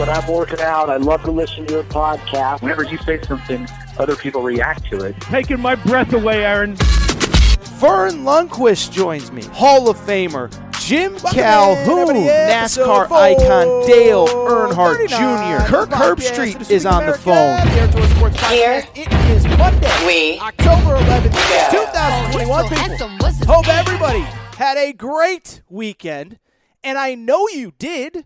When I'm working out. I love to listen to your podcast. Whenever you say something, other people react to it. Taking my breath away, Aaron. Verne Lundquist joins me. Hall of Famer. Jim Calhoun, NASCAR icon Dale Earnhardt Jr. Kirk Herbstreit is on the phone. Here. It is Monday, We. October 11th, 2021. People. Hope everybody had a great weekend, and I know you did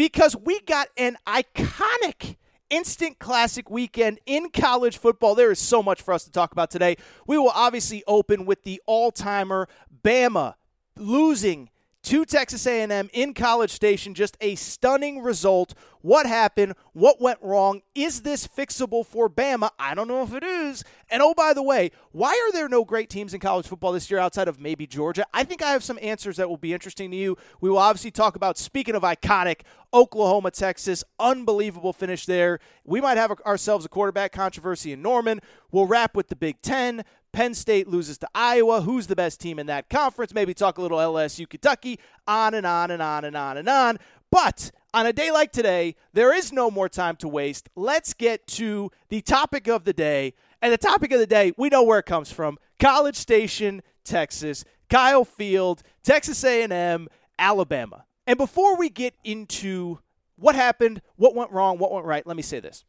because we got an iconic instant classic weekend in college football. There is so much for us to talk about today. We will obviously open with the all-timer Bama losing to Texas A&M in College Station. Just a stunning result. What happened? What went wrong? Is this fixable for Bama? I don't know if it is. And oh, by the way, why are there no great teams in college football this year outside of maybe Georgia? I think I have some answers that will be interesting to you. We will obviously talk about, speaking of iconic, Oklahoma, Texas, unbelievable finish there. We might have ourselves a quarterback controversy in Norman. We'll wrap with the Big Ten. Penn State loses to Iowa. Who's the best team in that conference? Maybe talk a little LSU, Kentucky, on and on and on and on and on. But on a day like today, there is no more time to waste. Let's get to the topic of the day. And the topic of the day, we know where it comes from. College Station, Texas, Kyle Field, Texas A&M, Alabama. And before we get into what happened, what went wrong, what went right, let me say this.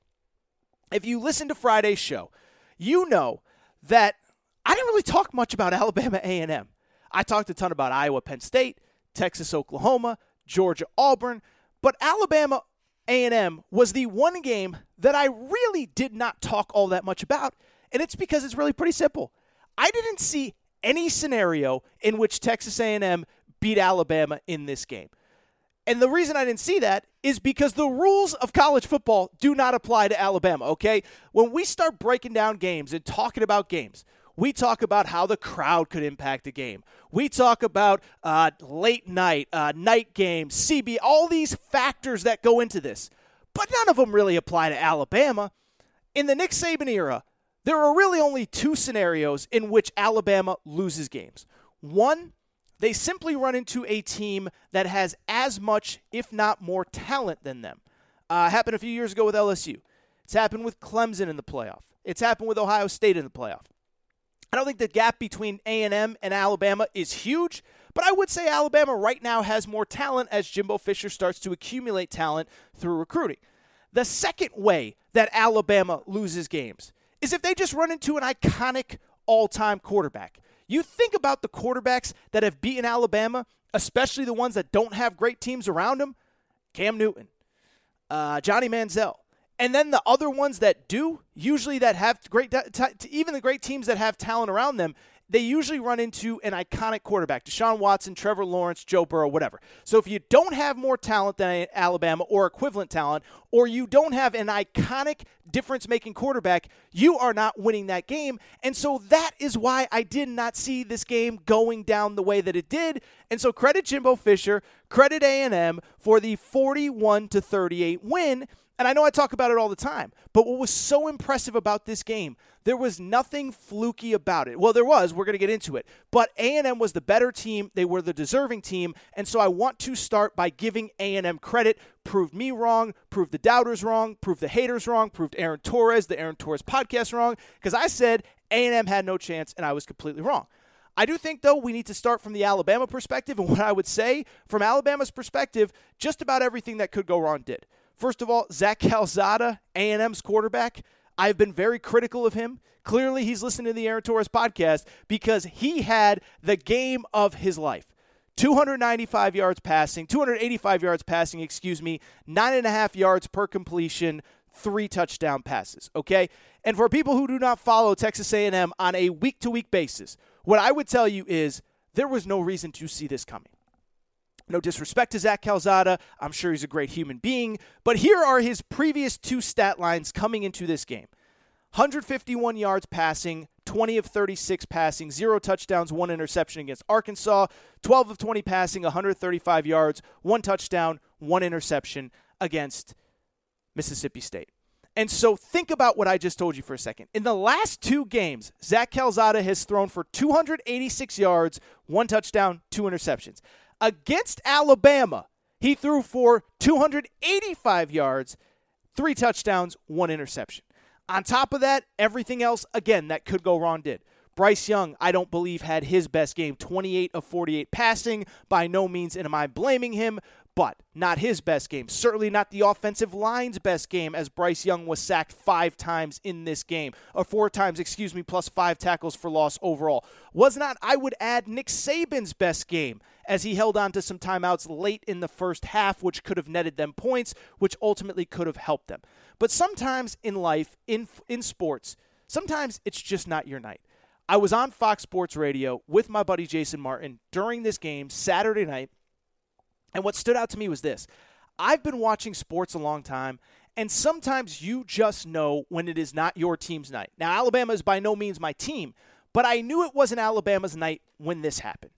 If you listen to Friday's show, you know that I didn't really talk much about Alabama A&M. I talked a ton about Iowa, Penn State, Texas, Oklahoma, Georgia, Auburn, but Alabama A&M was the one game that I really did not talk all that much about, and it's because it's really pretty simple. I didn't see any scenario in which Texas A&M beat Alabama in this game. And the reason I didn't see that is because the rules of college football do not apply to Alabama, okay? When we start breaking down games and talking about games, we talk about how the crowd could impact a game. We talk about uh, late night, uh, night games, CB, all these factors that go into this. But none of them really apply to Alabama. In the Nick Saban era, there are really only two scenarios in which Alabama loses games. One, they simply run into a team that has as much, if not more, talent than them. Uh, happened a few years ago with LSU. It's happened with Clemson in the playoff. It's happened with Ohio State in the playoff. I don't think the gap between A&M and Alabama is huge, but I would say Alabama right now has more talent as Jimbo Fisher starts to accumulate talent through recruiting. The second way that Alabama loses games is if they just run into an iconic all-time quarterback. You think about the quarterbacks that have beaten Alabama, especially the ones that don't have great teams around them Cam Newton, uh, Johnny Manziel. And then the other ones that do, usually that have great, even the great teams that have talent around them, they usually run into an iconic quarterback Deshaun Watson, Trevor Lawrence, Joe Burrow, whatever. So if you don't have more talent than Alabama or equivalent talent, or you don't have an iconic difference making quarterback, you are not winning that game. And so that is why I did not see this game going down the way that it did. And so credit Jimbo Fisher, credit A&M for the 41 to 38 win. And I know I talk about it all the time, but what was so impressive about this game, there was nothing fluky about it. Well, there was, we're going to get into it. But A&M was the better team, they were the deserving team, and so I want to start by giving A&M credit. Proved me wrong, proved the doubters wrong, proved the haters wrong, proved Aaron Torres, the Aaron Torres podcast wrong because I said A&M had no chance and I was completely wrong. I do think, though, we need to start from the Alabama perspective. And what I would say from Alabama's perspective, just about everything that could go wrong did. First of all, Zach Calzada, A&M's quarterback, I've been very critical of him. Clearly, he's listening to the Aaron Torres podcast because he had the game of his life. 295 yards passing, 285 yards passing, excuse me, nine and a half yards per completion, three touchdown passes. Okay, and for people who do not follow Texas A&M on a week-to-week basis, what I would tell you is there was no reason to see this coming. No disrespect to Zach Calzada. I'm sure he's a great human being. But here are his previous two stat lines coming into this game 151 yards passing, 20 of 36 passing, zero touchdowns, one interception against Arkansas, 12 of 20 passing, 135 yards, one touchdown, one interception against Mississippi State. And so think about what I just told you for a second. In the last two games, Zach Calzada has thrown for 286 yards, one touchdown, two interceptions. Against Alabama, he threw for 285 yards, three touchdowns, one interception. On top of that, everything else, again, that could go wrong did. Bryce Young, I don't believe, had his best game 28 of 48 passing. By no means am I blaming him, but not his best game. Certainly not the offensive line's best game, as Bryce Young was sacked five times in this game, or four times, excuse me, plus five tackles for loss overall. Was not, I would add, Nick Saban's best game, as he held on to some timeouts late in the first half, which could have netted them points, which ultimately could have helped them. But sometimes in life, in in sports, sometimes it's just not your night. I was on Fox Sports Radio with my buddy Jason Martin during this game Saturday night, and what stood out to me was this. I've been watching sports a long time, and sometimes you just know when it is not your team's night. Now, Alabama is by no means my team, but I knew it wasn't Alabama's night when this happened.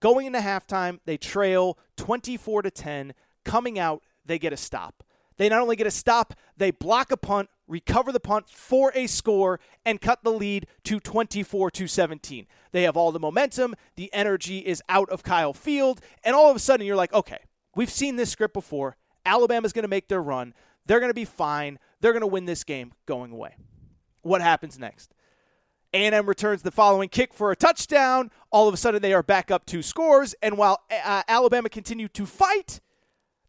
Going into halftime, they trail 24 to 10. Coming out, they get a stop. They not only get a stop, they block a punt, recover the punt for a score, and cut the lead to 24 to 17. They have all the momentum. The energy is out of Kyle Field. And all of a sudden, you're like, okay, we've seen this script before. Alabama's going to make their run. They're going to be fine. They're going to win this game going away. What happens next? A&M returns the following kick for a touchdown. All of a sudden, they are back up two scores. And while uh, Alabama continued to fight,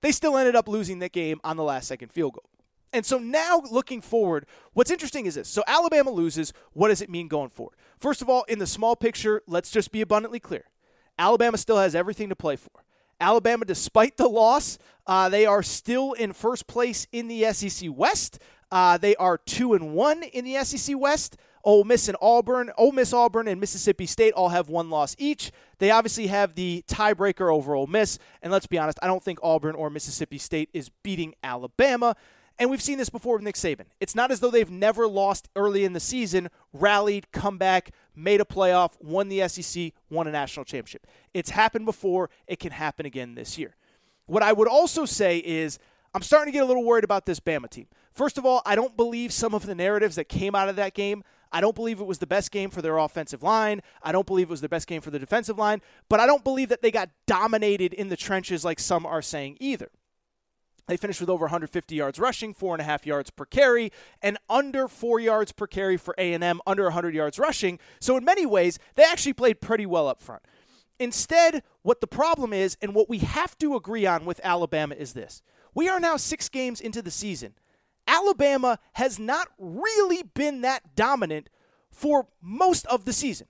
they still ended up losing the game on the last second field goal. And so now looking forward, what's interesting is this. So Alabama loses. What does it mean going forward? First of all, in the small picture, let's just be abundantly clear. Alabama still has everything to play for. Alabama, despite the loss, uh, they are still in first place in the SEC West. Uh, they are two and one in the SEC West. Ole Miss and Auburn, Ole Miss, Auburn, and Mississippi State all have one loss each. They obviously have the tiebreaker over Ole Miss, and let's be honest, I don't think Auburn or Mississippi State is beating Alabama. And we've seen this before with Nick Saban. It's not as though they've never lost early in the season, rallied, come back, made a playoff, won the SEC, won a national championship. It's happened before. It can happen again this year. What I would also say is I'm starting to get a little worried about this Bama team. First of all, I don't believe some of the narratives that came out of that game. I don't believe it was the best game for their offensive line. I don't believe it was the best game for the defensive line. But I don't believe that they got dominated in the trenches like some are saying either. They finished with over 150 yards rushing, four and a half yards per carry, and under four yards per carry for A&M, under 100 yards rushing. So in many ways, they actually played pretty well up front. Instead, what the problem is, and what we have to agree on with Alabama is this: we are now six games into the season. Alabama has not really been that dominant for most of the season.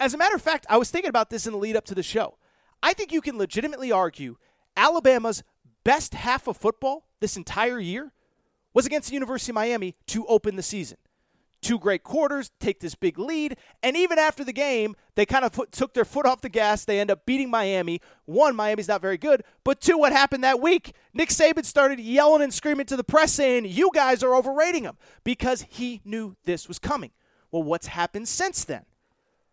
As a matter of fact, I was thinking about this in the lead up to the show. I think you can legitimately argue Alabama's best half of football this entire year was against the University of Miami to open the season. Two great quarters, take this big lead, and even after the game, they kind of put, took their foot off the gas. They end up beating Miami. One, Miami's not very good, but two, what happened that week? Nick Saban started yelling and screaming to the press saying, You guys are overrating him because he knew this was coming. Well, what's happened since then?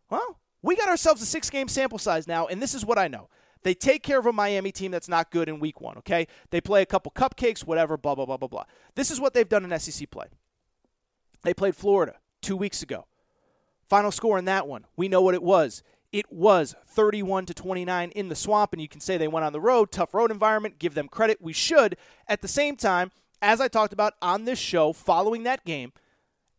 Well, we got ourselves a six game sample size now, and this is what I know. They take care of a Miami team that's not good in week one, okay? They play a couple cupcakes, whatever, blah, blah, blah, blah, blah. This is what they've done in SEC play. They played Florida two weeks ago. Final score in that one, we know what it was. It was 31 to 29 in the swamp, and you can say they went on the road, tough road environment, give them credit. We should. At the same time, as I talked about on this show following that game,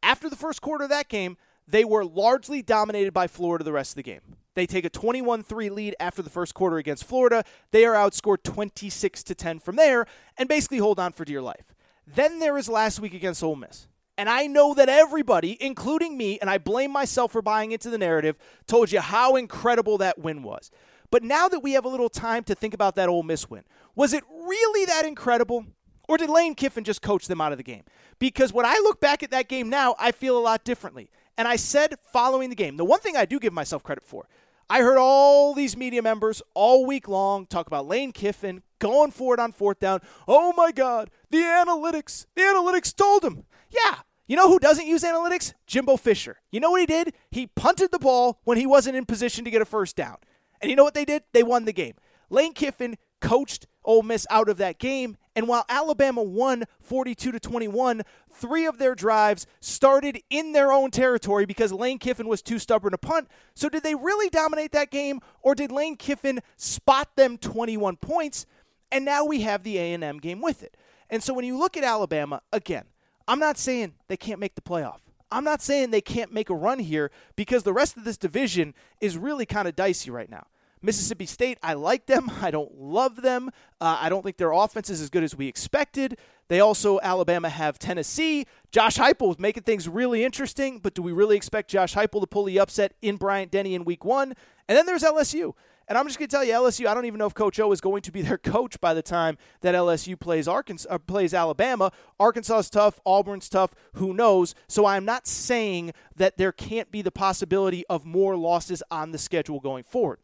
after the first quarter of that game, they were largely dominated by Florida the rest of the game. They take a 21-3 lead after the first quarter against Florida. They are outscored 26 to 10 from there and basically hold on for dear life. Then there is last week against Ole Miss. And I know that everybody, including me, and I blame myself for buying into the narrative, told you how incredible that win was. But now that we have a little time to think about that Ole Miss win, was it really that incredible? Or did Lane Kiffin just coach them out of the game? Because when I look back at that game now, I feel a lot differently. And I said following the game, the one thing I do give myself credit for, I heard all these media members all week long talk about Lane Kiffin going for it on fourth down. Oh my God, the analytics. The analytics told him. Yeah, you know who doesn't use analytics? Jimbo Fisher. You know what he did? He punted the ball when he wasn't in position to get a first down. And you know what they did? They won the game. Lane Kiffin coached Ole Miss out of that game, and while Alabama won 42 to 21, three of their drives started in their own territory because Lane Kiffin was too stubborn to punt. So did they really dominate that game or did Lane Kiffin spot them 21 points? And now we have the A&M game with it. And so when you look at Alabama, again, I'm not saying they can't make the playoff. I'm not saying they can't make a run here because the rest of this division is really kind of dicey right now. Mississippi State, I like them. I don't love them. Uh, I don't think their offense is as good as we expected. They also, Alabama, have Tennessee. Josh Heupel is making things really interesting, but do we really expect Josh Heupel to pull the upset in Bryant Denny in week one? And then there's LSU. And I'm just going to tell you, LSU. I don't even know if Coach O is going to be their coach by the time that LSU plays Arkansas uh, plays Alabama. Arkansas is tough. Auburn's tough. Who knows? So I'm not saying that there can't be the possibility of more losses on the schedule going forward.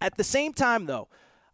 At the same time, though,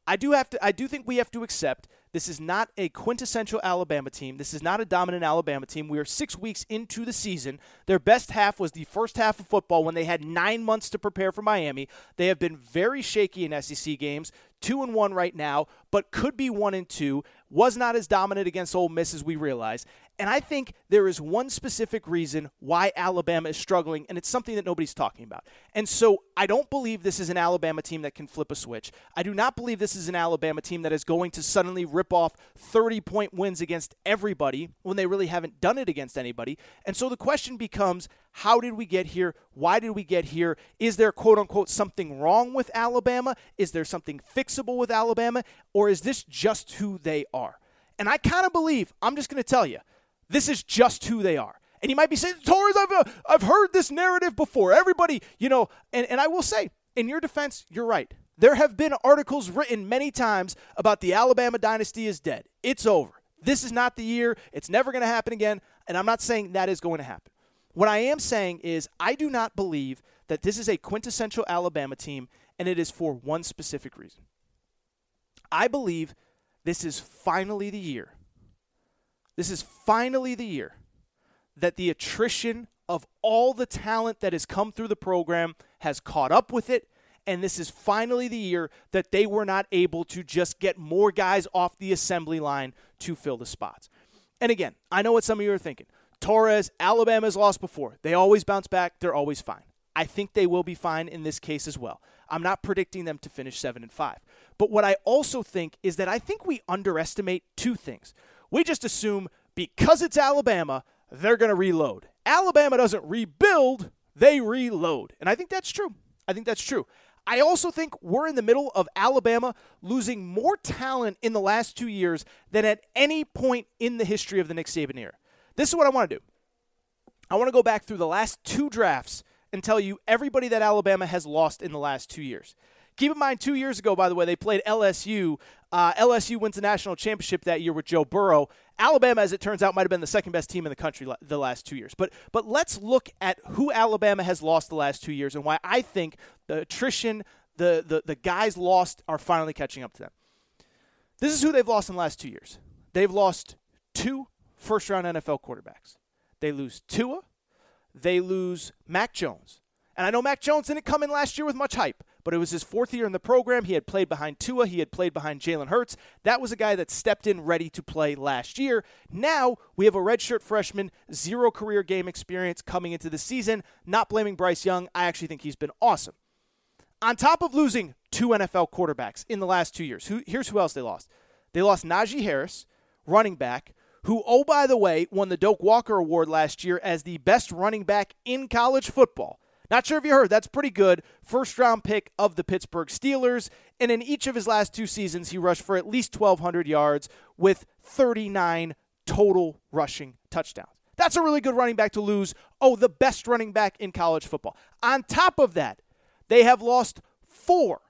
I do have to. I do think we have to accept this is not a quintessential Alabama team. This is not a dominant Alabama team. We are six weeks into the season. Their best half was the first half of football when they had nine months to prepare for Miami. They have been very shaky in SEC games, two and one right now, but could be one and two. Was not as dominant against Ole Miss as we realize. And I think there is one specific reason why Alabama is struggling, and it's something that nobody's talking about. And so I don't believe this is an Alabama team that can flip a switch. I do not believe this is an Alabama team that is going to suddenly rip off 30 point wins against everybody when they really haven't done it against anybody. And so the question becomes how did we get here? Why did we get here? Is there quote unquote something wrong with Alabama? Is there something fixable with Alabama? Or is this just who they are? And I kind of believe, I'm just going to tell you, this is just who they are. And you might be saying, Torres, I've, uh, I've heard this narrative before. Everybody, you know, and, and I will say, in your defense, you're right. There have been articles written many times about the Alabama dynasty is dead. It's over. This is not the year. It's never going to happen again. And I'm not saying that is going to happen. What I am saying is, I do not believe that this is a quintessential Alabama team, and it is for one specific reason. I believe this is finally the year. This is finally the year that the attrition of all the talent that has come through the program has caught up with it. And this is finally the year that they were not able to just get more guys off the assembly line to fill the spots. And again, I know what some of you are thinking. Torres, Alabama's lost before. They always bounce back. They're always fine. I think they will be fine in this case as well. I'm not predicting them to finish 7 and 5. But what I also think is that I think we underestimate two things. We just assume because it's Alabama, they're going to reload. Alabama doesn't rebuild, they reload. And I think that's true. I think that's true. I also think we're in the middle of Alabama losing more talent in the last two years than at any point in the history of the Nick Saban era. This is what I want to do. I want to go back through the last two drafts and tell you everybody that Alabama has lost in the last two years. Keep in mind, two years ago, by the way, they played LSU. Uh, LSU wins the national championship that year with Joe Burrow. Alabama, as it turns out, might have been the second best team in the country the last two years. But but let's look at who Alabama has lost the last two years and why I think the attrition, the the, the guys lost are finally catching up to them. This is who they've lost in the last two years. They've lost two first round NFL quarterbacks. They lose Tua, they lose Mac Jones. And I know Mac Jones didn't come in last year with much hype, but it was his fourth year in the program. He had played behind Tua, he had played behind Jalen Hurts. That was a guy that stepped in ready to play last year. Now we have a redshirt freshman, zero career game experience coming into the season. Not blaming Bryce Young. I actually think he's been awesome. On top of losing two NFL quarterbacks in the last two years, who, here's who else they lost. They lost Najee Harris, running back, who, oh, by the way, won the Doak Walker Award last year as the best running back in college football. Not sure if you heard, that's pretty good. First round pick of the Pittsburgh Steelers. And in each of his last two seasons, he rushed for at least 1,200 yards with 39 total rushing touchdowns. That's a really good running back to lose. Oh, the best running back in college football. On top of that, they have lost four,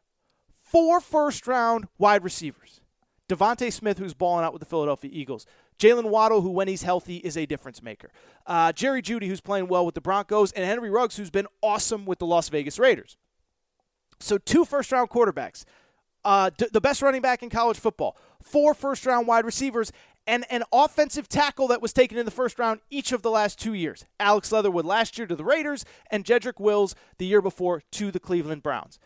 four first round wide receivers. DeVonta Smith, who's balling out with the Philadelphia Eagles. Jaylen Waddle, who when he's healthy is a difference maker. Uh, Jerry Jeudy, who's playing well with the Broncos, and Henry Ruggs, who's been awesome with the Las Vegas Raiders. So two first round quarterbacks, uh, d- the best running back in college football, four first round wide receivers, and an offensive tackle that was taken in the first round each of the last two years. Alex Leatherwood last year to the Raiders, and Jedrick Wills the year before to the Cleveland Browns.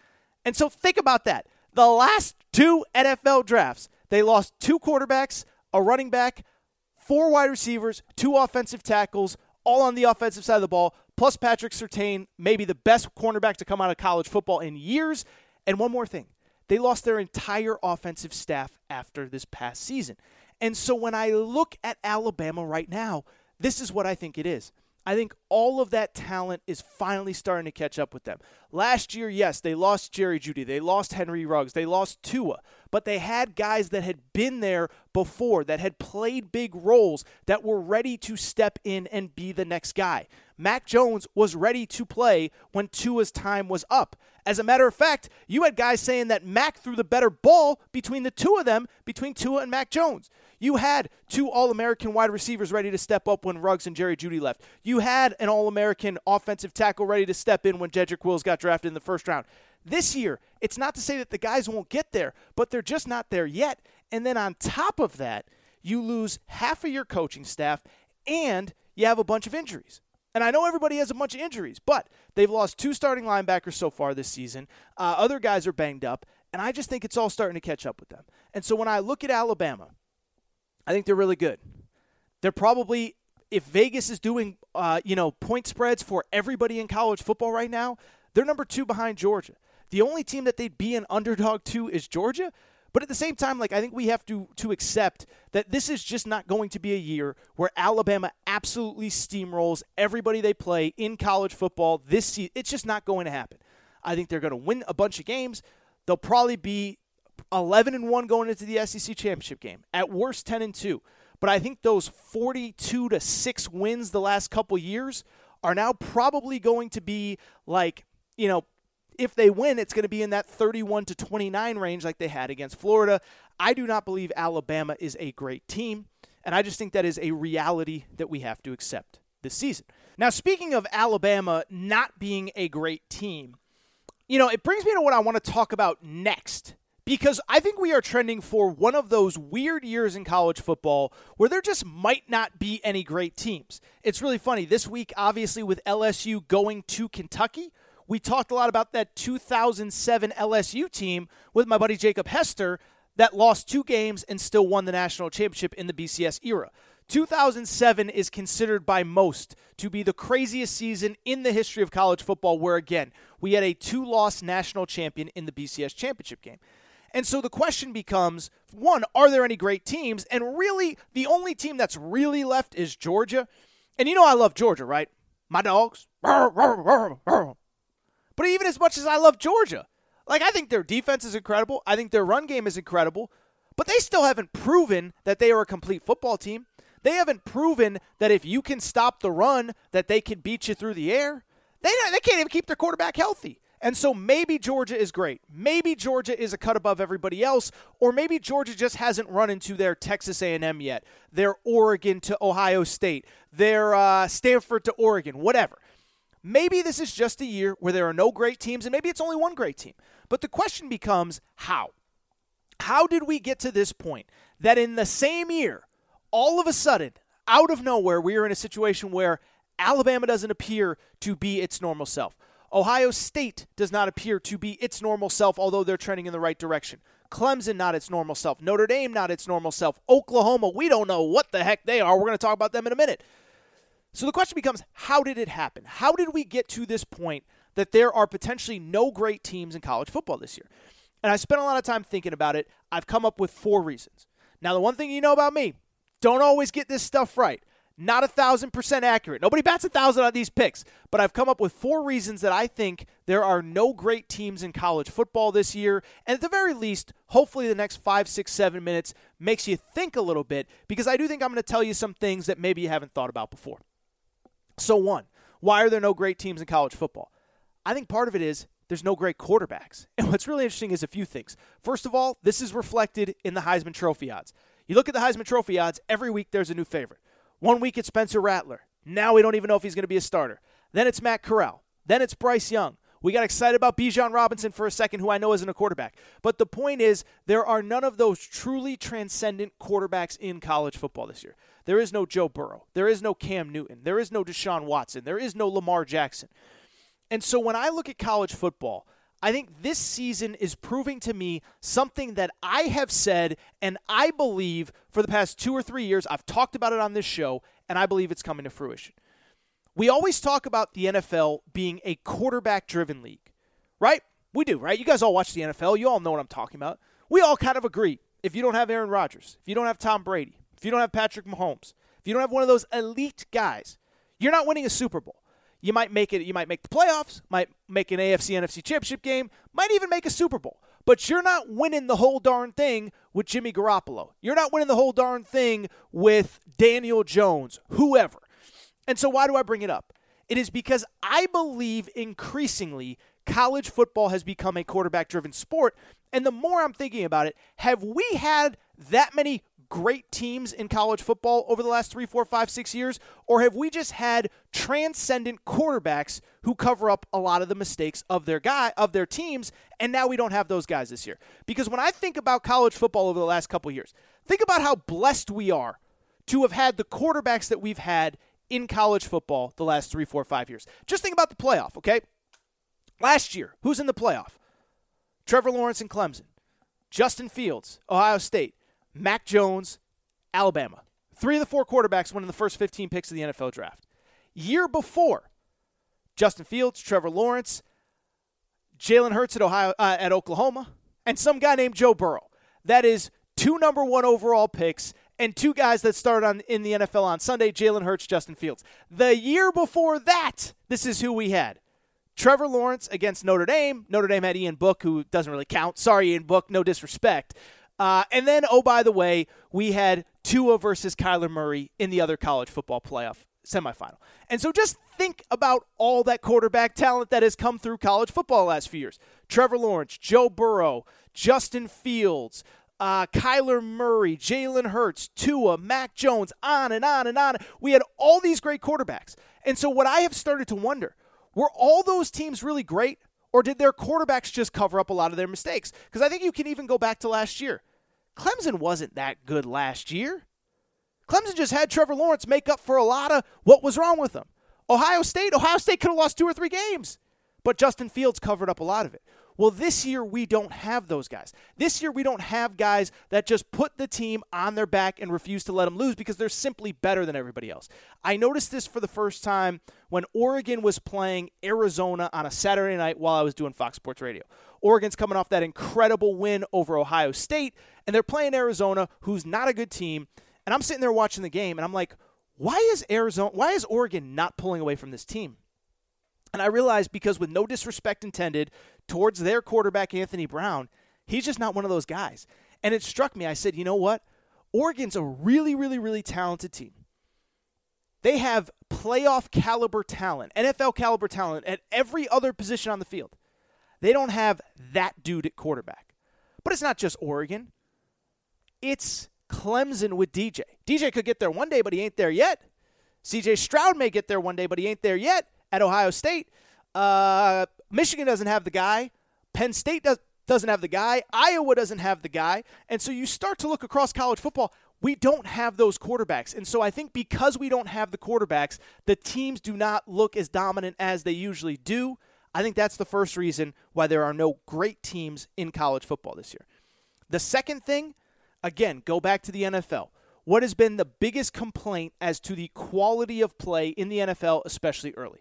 And so think about that. The last two NFL drafts, they lost two quarterbacks, a running back, four wide receivers, two offensive tackles, all on the offensive side of the ball, plus Patrick Surtain, maybe the best cornerback to come out of college football in years. And one more thing they lost their entire offensive staff after this past season. And so when I look at Alabama right now, this is what I think it is. I think all of that talent is finally starting to catch up with them. Last year, yes, they lost Jerry Jeudy, they lost Henry Ruggs, they lost Tua, but they had guys that had been there before, that had played big roles, that were ready to step in and be the next guy. Mac Jones was ready to play when Tua's time was up. As a matter of fact, you had guys saying that Mac threw the better ball between the two of them, between Tua and Mac Jones. You had two All American wide receivers ready to step up when Ruggs and Jerry Jeudy left. You had an All American offensive tackle ready to step in when Jedrick Wills got drafted in the first round. This year, it's not to say that the guys won't get there, but they're just not there yet. And then on top of that, you lose half of your coaching staff and you have a bunch of injuries. And I know everybody has a bunch of injuries, but they've lost two starting linebackers so far this season. Uh, other guys are banged up, and I just think it's all starting to catch up with them. And so when I look at Alabama, I think they're really good. They're probably if Vegas is doing uh, you know point spreads for everybody in college football right now, they're number two behind Georgia. The only team that they'd be an underdog to is Georgia. But at the same time, like I think we have to to accept that this is just not going to be a year where Alabama absolutely steamrolls everybody they play in college football this season. It's just not going to happen. I think they're going to win a bunch of games. They'll probably be 11 and 1 going into the SEC championship game. At worst 10 and 2. But I think those 42 to 6 wins the last couple years are now probably going to be like, you know, if they win, it's going to be in that 31 to 29 range like they had against Florida. I do not believe Alabama is a great team, and I just think that is a reality that we have to accept this season. Now, speaking of Alabama not being a great team, you know, it brings me to what I want to talk about next because I think we are trending for one of those weird years in college football where there just might not be any great teams. It's really funny. This week, obviously, with LSU going to Kentucky, we talked a lot about that 2007 LSU team with my buddy Jacob Hester that lost two games and still won the national championship in the BCS era. 2007 is considered by most to be the craziest season in the history of college football, where again, we had a two loss national champion in the BCS championship game. And so the question becomes one, are there any great teams? And really, the only team that's really left is Georgia. And you know, I love Georgia, right? My dogs. But even as much as I love Georgia, like, I think their defense is incredible. I think their run game is incredible. But they still haven't proven that they are a complete football team. They haven't proven that if you can stop the run, that they can beat you through the air. They, they can't even keep their quarterback healthy. And so maybe Georgia is great. Maybe Georgia is a cut above everybody else, or maybe Georgia just hasn't run into their Texas A&M yet, their Oregon to Ohio State, their uh, Stanford to Oregon, whatever. Maybe this is just a year where there are no great teams, and maybe it's only one great team. But the question becomes how? How did we get to this point that in the same year, all of a sudden, out of nowhere, we are in a situation where Alabama doesn't appear to be its normal self? Ohio State does not appear to be its normal self, although they're trending in the right direction. Clemson, not its normal self. Notre Dame, not its normal self. Oklahoma, we don't know what the heck they are. We're going to talk about them in a minute. So the question becomes how did it happen? How did we get to this point that there are potentially no great teams in college football this year? And I spent a lot of time thinking about it. I've come up with four reasons. Now, the one thing you know about me, don't always get this stuff right. Not a thousand percent accurate. Nobody bats a thousand on these picks, but I've come up with four reasons that I think there are no great teams in college football this year. And at the very least, hopefully the next five, six, seven minutes makes you think a little bit because I do think I'm going to tell you some things that maybe you haven't thought about before. So, one, why are there no great teams in college football? I think part of it is there's no great quarterbacks. And what's really interesting is a few things. First of all, this is reflected in the Heisman Trophy odds. You look at the Heisman Trophy odds, every week there's a new favorite. One week it's Spencer Rattler. Now we don't even know if he's going to be a starter. Then it's Matt Corral. Then it's Bryce Young. We got excited about Bijan Robinson for a second, who I know isn't a quarterback. But the point is, there are none of those truly transcendent quarterbacks in college football this year. There is no Joe Burrow. There is no Cam Newton. There is no Deshaun Watson. There is no Lamar Jackson. And so when I look at college football, I think this season is proving to me something that I have said and I believe for the past two or three years. I've talked about it on this show, and I believe it's coming to fruition. We always talk about the NFL being a quarterback driven league, right? We do, right? You guys all watch the NFL. You all know what I'm talking about. We all kind of agree. If you don't have Aaron Rodgers, if you don't have Tom Brady, if you don't have Patrick Mahomes, if you don't have one of those elite guys, you're not winning a Super Bowl. You might make it. You might make the playoffs. Might make an AFC NFC Championship game. Might even make a Super Bowl. But you're not winning the whole darn thing with Jimmy Garoppolo. You're not winning the whole darn thing with Daniel Jones, whoever. And so, why do I bring it up? It is because I believe increasingly college football has become a quarterback driven sport. And the more I'm thinking about it, have we had that many great teams in college football over the last three, four, five, six years? Or have we just had transcendent quarterbacks who cover up a lot of the mistakes of their guy of their teams, and now we don't have those guys this year? Because when I think about college football over the last couple years, think about how blessed we are to have had the quarterbacks that we've had in college football the last three, four, five years. Just think about the playoff, okay? Last year, who's in the playoff? Trevor Lawrence and Clemson. Justin Fields, Ohio State. Mac Jones, Alabama. Three of the four quarterbacks went in the first 15 picks of the NFL draft. Year before, Justin Fields, Trevor Lawrence, Jalen Hurts at Ohio uh, at Oklahoma, and some guy named Joe Burrow. That is two number one overall picks and two guys that started on in the NFL on Sunday: Jalen Hurts, Justin Fields. The year before that, this is who we had: Trevor Lawrence against Notre Dame. Notre Dame had Ian Book, who doesn't really count. Sorry, Ian Book, no disrespect. Uh, and then, oh, by the way, we had Tua versus Kyler Murray in the other college football playoff semifinal. And so just think about all that quarterback talent that has come through college football last few years Trevor Lawrence, Joe Burrow, Justin Fields. Uh, Kyler Murray, Jalen Hurts, Tua, Mac Jones, on and on and on. We had all these great quarterbacks. And so, what I have started to wonder were all those teams really great? Or did their quarterbacks just cover up a lot of their mistakes? Because I think you can even go back to last year. Clemson wasn't that good last year. Clemson just had Trevor Lawrence make up for a lot of what was wrong with them. Ohio State, Ohio State could have lost two or three games, but Justin Fields covered up a lot of it. Well, this year we don't have those guys. This year we don't have guys that just put the team on their back and refuse to let them lose because they're simply better than everybody else. I noticed this for the first time when Oregon was playing Arizona on a Saturday night while I was doing Fox Sports Radio. Oregon's coming off that incredible win over Ohio State, and they're playing Arizona, who's not a good team. And I'm sitting there watching the game, and I'm like, why is Arizona, why is Oregon not pulling away from this team? And I realized because, with no disrespect intended towards their quarterback, Anthony Brown, he's just not one of those guys. And it struck me. I said, you know what? Oregon's a really, really, really talented team. They have playoff caliber talent, NFL caliber talent at every other position on the field. They don't have that dude at quarterback. But it's not just Oregon, it's Clemson with DJ. DJ could get there one day, but he ain't there yet. CJ Stroud may get there one day, but he ain't there yet at Ohio State. Uh, Michigan doesn't have the guy. Penn State does, doesn't have the guy. Iowa doesn't have the guy. And so you start to look across college football. We don't have those quarterbacks. And so I think because we don't have the quarterbacks, the teams do not look as dominant as they usually do. I think that's the first reason why there are no great teams in college football this year. The second thing, again, go back to the NFL. What has been the biggest complaint as to the quality of play in the NFL, especially early?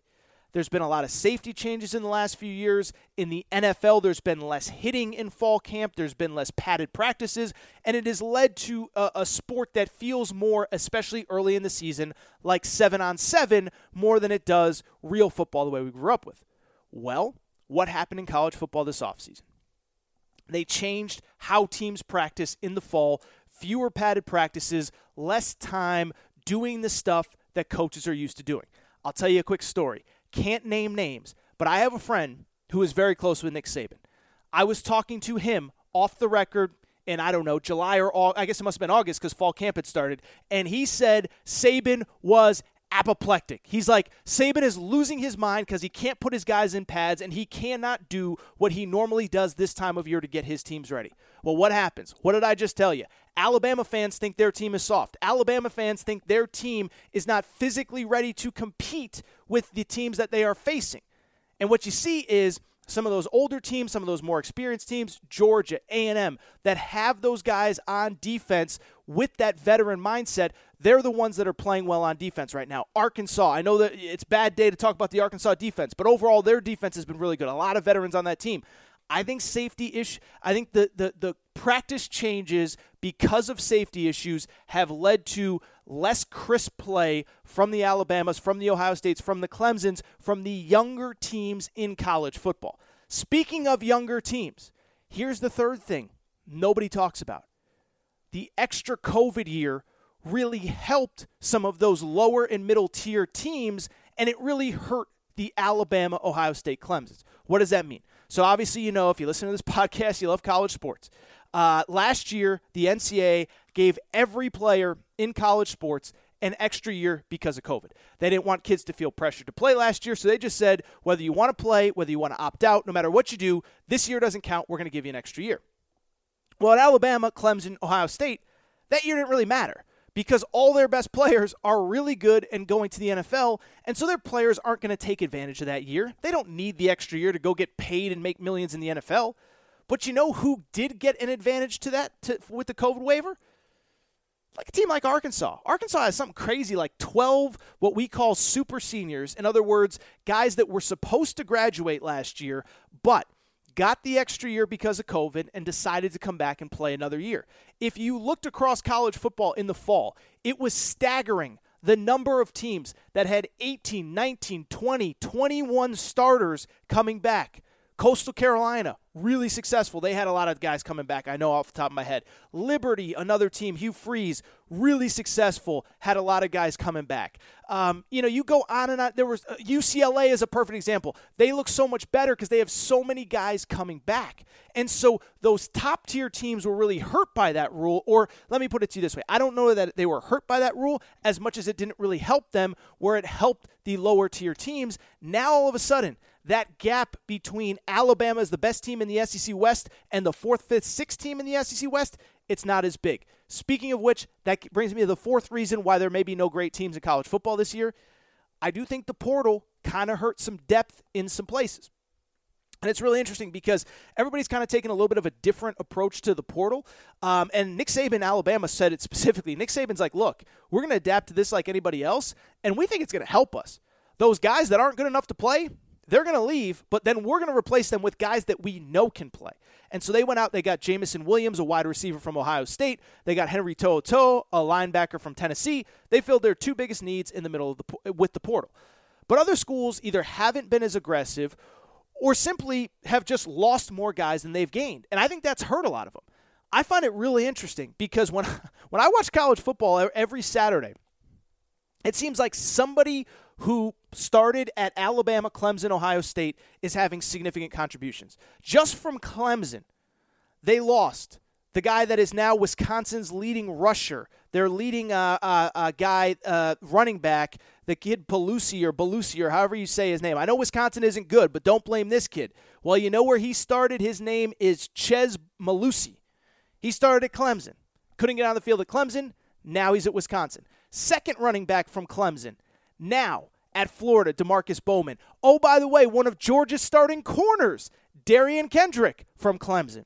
There's been a lot of safety changes in the last few years. In the NFL, there's been less hitting in fall camp, there's been less padded practices, and it has led to a, a sport that feels more, especially early in the season, like seven on seven more than it does real football the way we grew up with. Well, what happened in college football this offseason? They changed how teams practice in the fall, fewer padded practices, less time doing the stuff that coaches are used to doing. I'll tell you a quick story. Can't name names, but I have a friend who is very close with Nick Saban. I was talking to him off the record in, I don't know, July or August, I guess it must have been August because fall camp had started. And he said Saban was apoplectic. He's like, Saban is losing his mind because he can't put his guys in pads and he cannot do what he normally does this time of year to get his teams ready. Well, what happens? What did I just tell you? Alabama fans think their team is soft. Alabama fans think their team is not physically ready to compete with the teams that they are facing. And what you see is some of those older teams, some of those more experienced teams, Georgia, A&M, that have those guys on defense with that veteran mindset, they're the ones that are playing well on defense right now. Arkansas, I know that it's bad day to talk about the Arkansas defense, but overall their defense has been really good. A lot of veterans on that team. I think safety issue. I think the, the the practice changes because of safety issues have led to less crisp play from the Alabamas, from the Ohio States, from the Clemsons, from the younger teams in college football. Speaking of younger teams, here's the third thing nobody talks about. The extra COVID year really helped some of those lower and middle tier teams, and it really hurt the Alabama, Ohio State Clemsons. What does that mean? So obviously, you know, if you listen to this podcast, you love college sports. Uh, last year, the NCAA gave every player in college sports an extra year because of COVID. They didn't want kids to feel pressured to play last year, so they just said whether you want to play, whether you want to opt out, no matter what you do, this year doesn't count. We're going to give you an extra year. Well, at Alabama, Clemson, Ohio State, that year didn't really matter because all their best players are really good and going to the NFL, and so their players aren't going to take advantage of that year. They don't need the extra year to go get paid and make millions in the NFL. But you know who did get an advantage to that to, with the COVID waiver? Like a team like Arkansas. Arkansas has something crazy like 12 what we call super seniors. In other words, guys that were supposed to graduate last year, but got the extra year because of COVID and decided to come back and play another year. If you looked across college football in the fall, it was staggering the number of teams that had 18, 19, 20, 21 starters coming back. Coastal Carolina, really successful. They had a lot of guys coming back, I know off the top of my head. Liberty, another team, Hugh Freeze, really successful, had a lot of guys coming back. Um, you know, you go on and on. There was uh, UCLA is a perfect example. They look so much better because they have so many guys coming back. And so those top tier teams were really hurt by that rule. Or let me put it to you this way I don't know that they were hurt by that rule as much as it didn't really help them, where it helped the lower tier teams. Now all of a sudden, that gap between Alabama as the best team in the SEC West and the fourth, fifth, sixth team in the SEC West, it's not as big. Speaking of which, that brings me to the fourth reason why there may be no great teams in college football this year. I do think the portal kind of hurt some depth in some places. And it's really interesting because everybody's kind of taken a little bit of a different approach to the portal. Um, and Nick Saban, Alabama, said it specifically. Nick Saban's like, look, we're going to adapt to this like anybody else, and we think it's going to help us. Those guys that aren't good enough to play, they're going to leave, but then we're going to replace them with guys that we know can play. And so they went out, they got Jameson Williams, a wide receiver from Ohio State. They got Henry To'oTo'o, a linebacker from Tennessee. They filled their two biggest needs in the middle of the with the portal. But other schools either haven't been as aggressive or simply have just lost more guys than they've gained. And I think that's hurt a lot of them. I find it really interesting because when when I watch college football every Saturday, it seems like somebody who started at Alabama, Clemson, Ohio State, is having significant contributions. Just from Clemson, they lost the guy that is now Wisconsin's leading rusher, their leading uh, uh, uh, guy, uh, running back, the kid Pelusi or Belusi or however you say his name. I know Wisconsin isn't good, but don't blame this kid. Well, you know where he started? His name is Chez Mellusi. He started at Clemson. Couldn't get on the field at Clemson. Now he's at Wisconsin. Second running back from Clemson. Now at Florida, Demarkcus Bowman. Oh, by the way, one of Georgia's starting corners, Derion Kendrick from Clemson.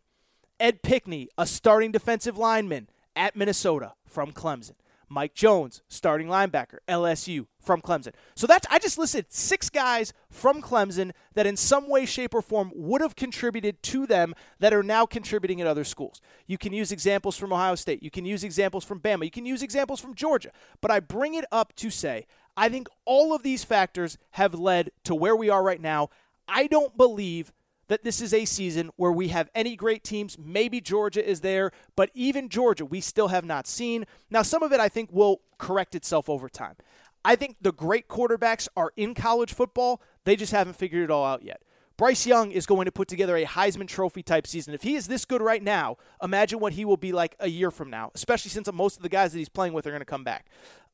Ed Pinckney, a starting defensive lineman at Minnesota from Clemson. Mike Jones, starting linebacker, LSU from Clemson. So that's I just listed six guys from Clemson that in some way, shape, or form would have contributed to them that are now contributing at other schools. You can use examples from Ohio State. You can use examples from Bama. You can use examples from Georgia. But I bring it up to say I think all of these factors have led to where we are right now. I don't believe that this is a season where we have any great teams. Maybe Georgia is there, but even Georgia, we still have not seen. Now, some of it I think will correct itself over time. I think the great quarterbacks are in college football. They just haven't figured it all out yet. Bryce Young is going to put together a Heisman Trophy type season. If he is this good right now, imagine what he will be like a year from now, especially since most of the guys that he's playing with are going to come back.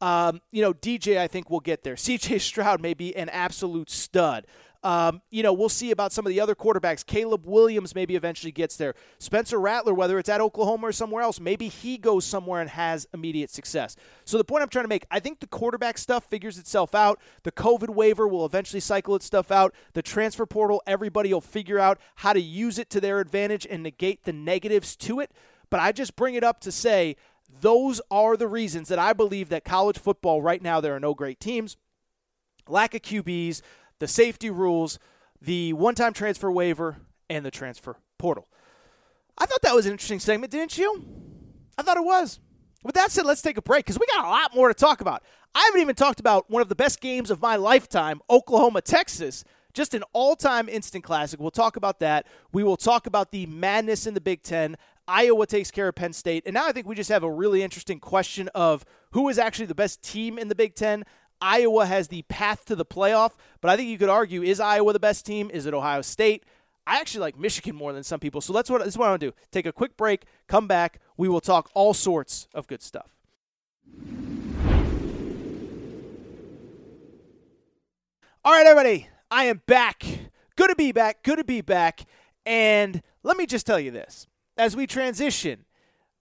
Um, you know, DJ, I think will get there. CJ Stroud may be an absolute stud. Um, you know, we'll see about some of the other quarterbacks. Caleb Williams maybe eventually gets there. Spencer Rattler, whether it's at Oklahoma or somewhere else, maybe he goes somewhere and has immediate success. So the point I'm trying to make, I think the quarterback stuff figures itself out. The COVID waiver will eventually cycle its stuff out. The transfer portal, everybody will figure out how to use it to their advantage and negate the negatives to it. But I just bring it up to say those are the reasons that I believe that college football right now there are no great teams, lack of QBs, the safety rules, the one time transfer waiver, and the transfer portal. I thought that was an interesting segment, didn't you? I thought it was. With that said, let's take a break because we got a lot more to talk about. I haven't even talked about one of the best games of my lifetime, Oklahoma, Texas. Just an all time instant classic. We'll talk about that. We will talk about the madness in the Big Ten. Iowa takes care of Penn State. And now I think we just have a really interesting question of who is actually the best team in the Big Ten. Iowa has the path to the playoff, but I think you could argue is Iowa the best team? Is it Ohio State? I actually like Michigan more than some people. So that's what this is what I want to do. Take a quick break, come back. We will talk all sorts of good stuff. All right, everybody, I am back. Good to be back. Good to be back. And let me just tell you this as we transition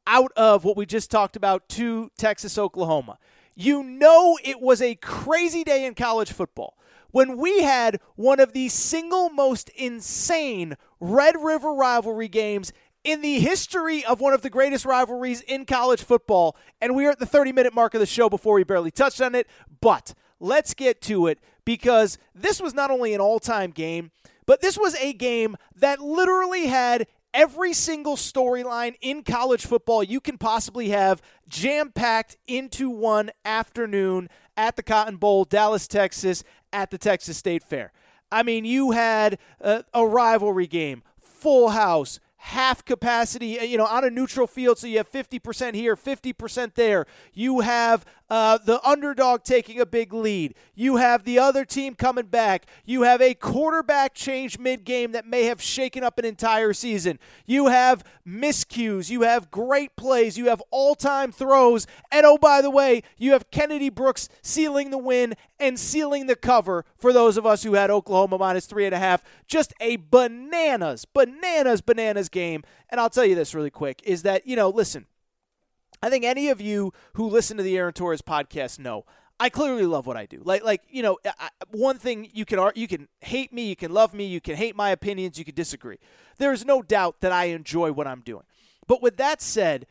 out of what we just talked about to Texas, Oklahoma you know it was a crazy day in college football when we had one of the single most insane Red River rivalry games in the history of one of the greatest rivalries in college football. And we are at the 30 minute mark of the show before we barely touched on it. But let's get to it because this was not only an all time game, but this was a game that literally had every single storyline in college football you can possibly have jam packed into one afternoon at the Cotton Bowl, Dallas, Texas, at the Texas State Fair. I mean, you had a, a rivalry game, full house, half capacity, you know, on a neutral field, so you have 50% here, 50% there. You have uh, the underdog taking a big lead. You have the other team coming back. You have a quarterback change mid game that may have shaken up an entire season. You have miscues. You have great plays. You have all time throws. And oh, by the way, you have Kennedy Brooks sealing the win and sealing the cover for those of us who had Oklahoma minus three and a half. Just a bananas, bananas, bananas game. And I'll tell you this really quick is that, you know, listen, I think any of you who listen to the Aaron Torres podcast know I clearly love what I do. Like, like you know, I, one thing you can you can hate me, you can love me, you can hate my opinions, you can disagree. There is no doubt that I enjoy what I'm doing. But with that said,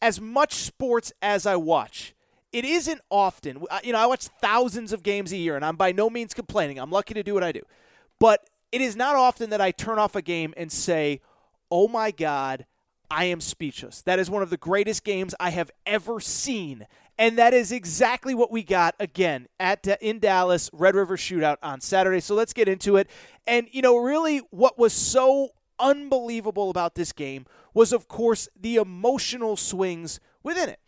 as much sports as I watch, it isn't often. You know, I watch thousands of games a year, and I'm by no means complaining. I'm lucky to do what I do. But it is not often that I turn off a game and say, "Oh my God." I am speechless. That is one of the greatest games I have ever seen. And that is exactly what we got again at in Dallas Red River Shootout on Saturday. So let's get into it. And you know, really what was so unbelievable about this game was of course the emotional swings within it.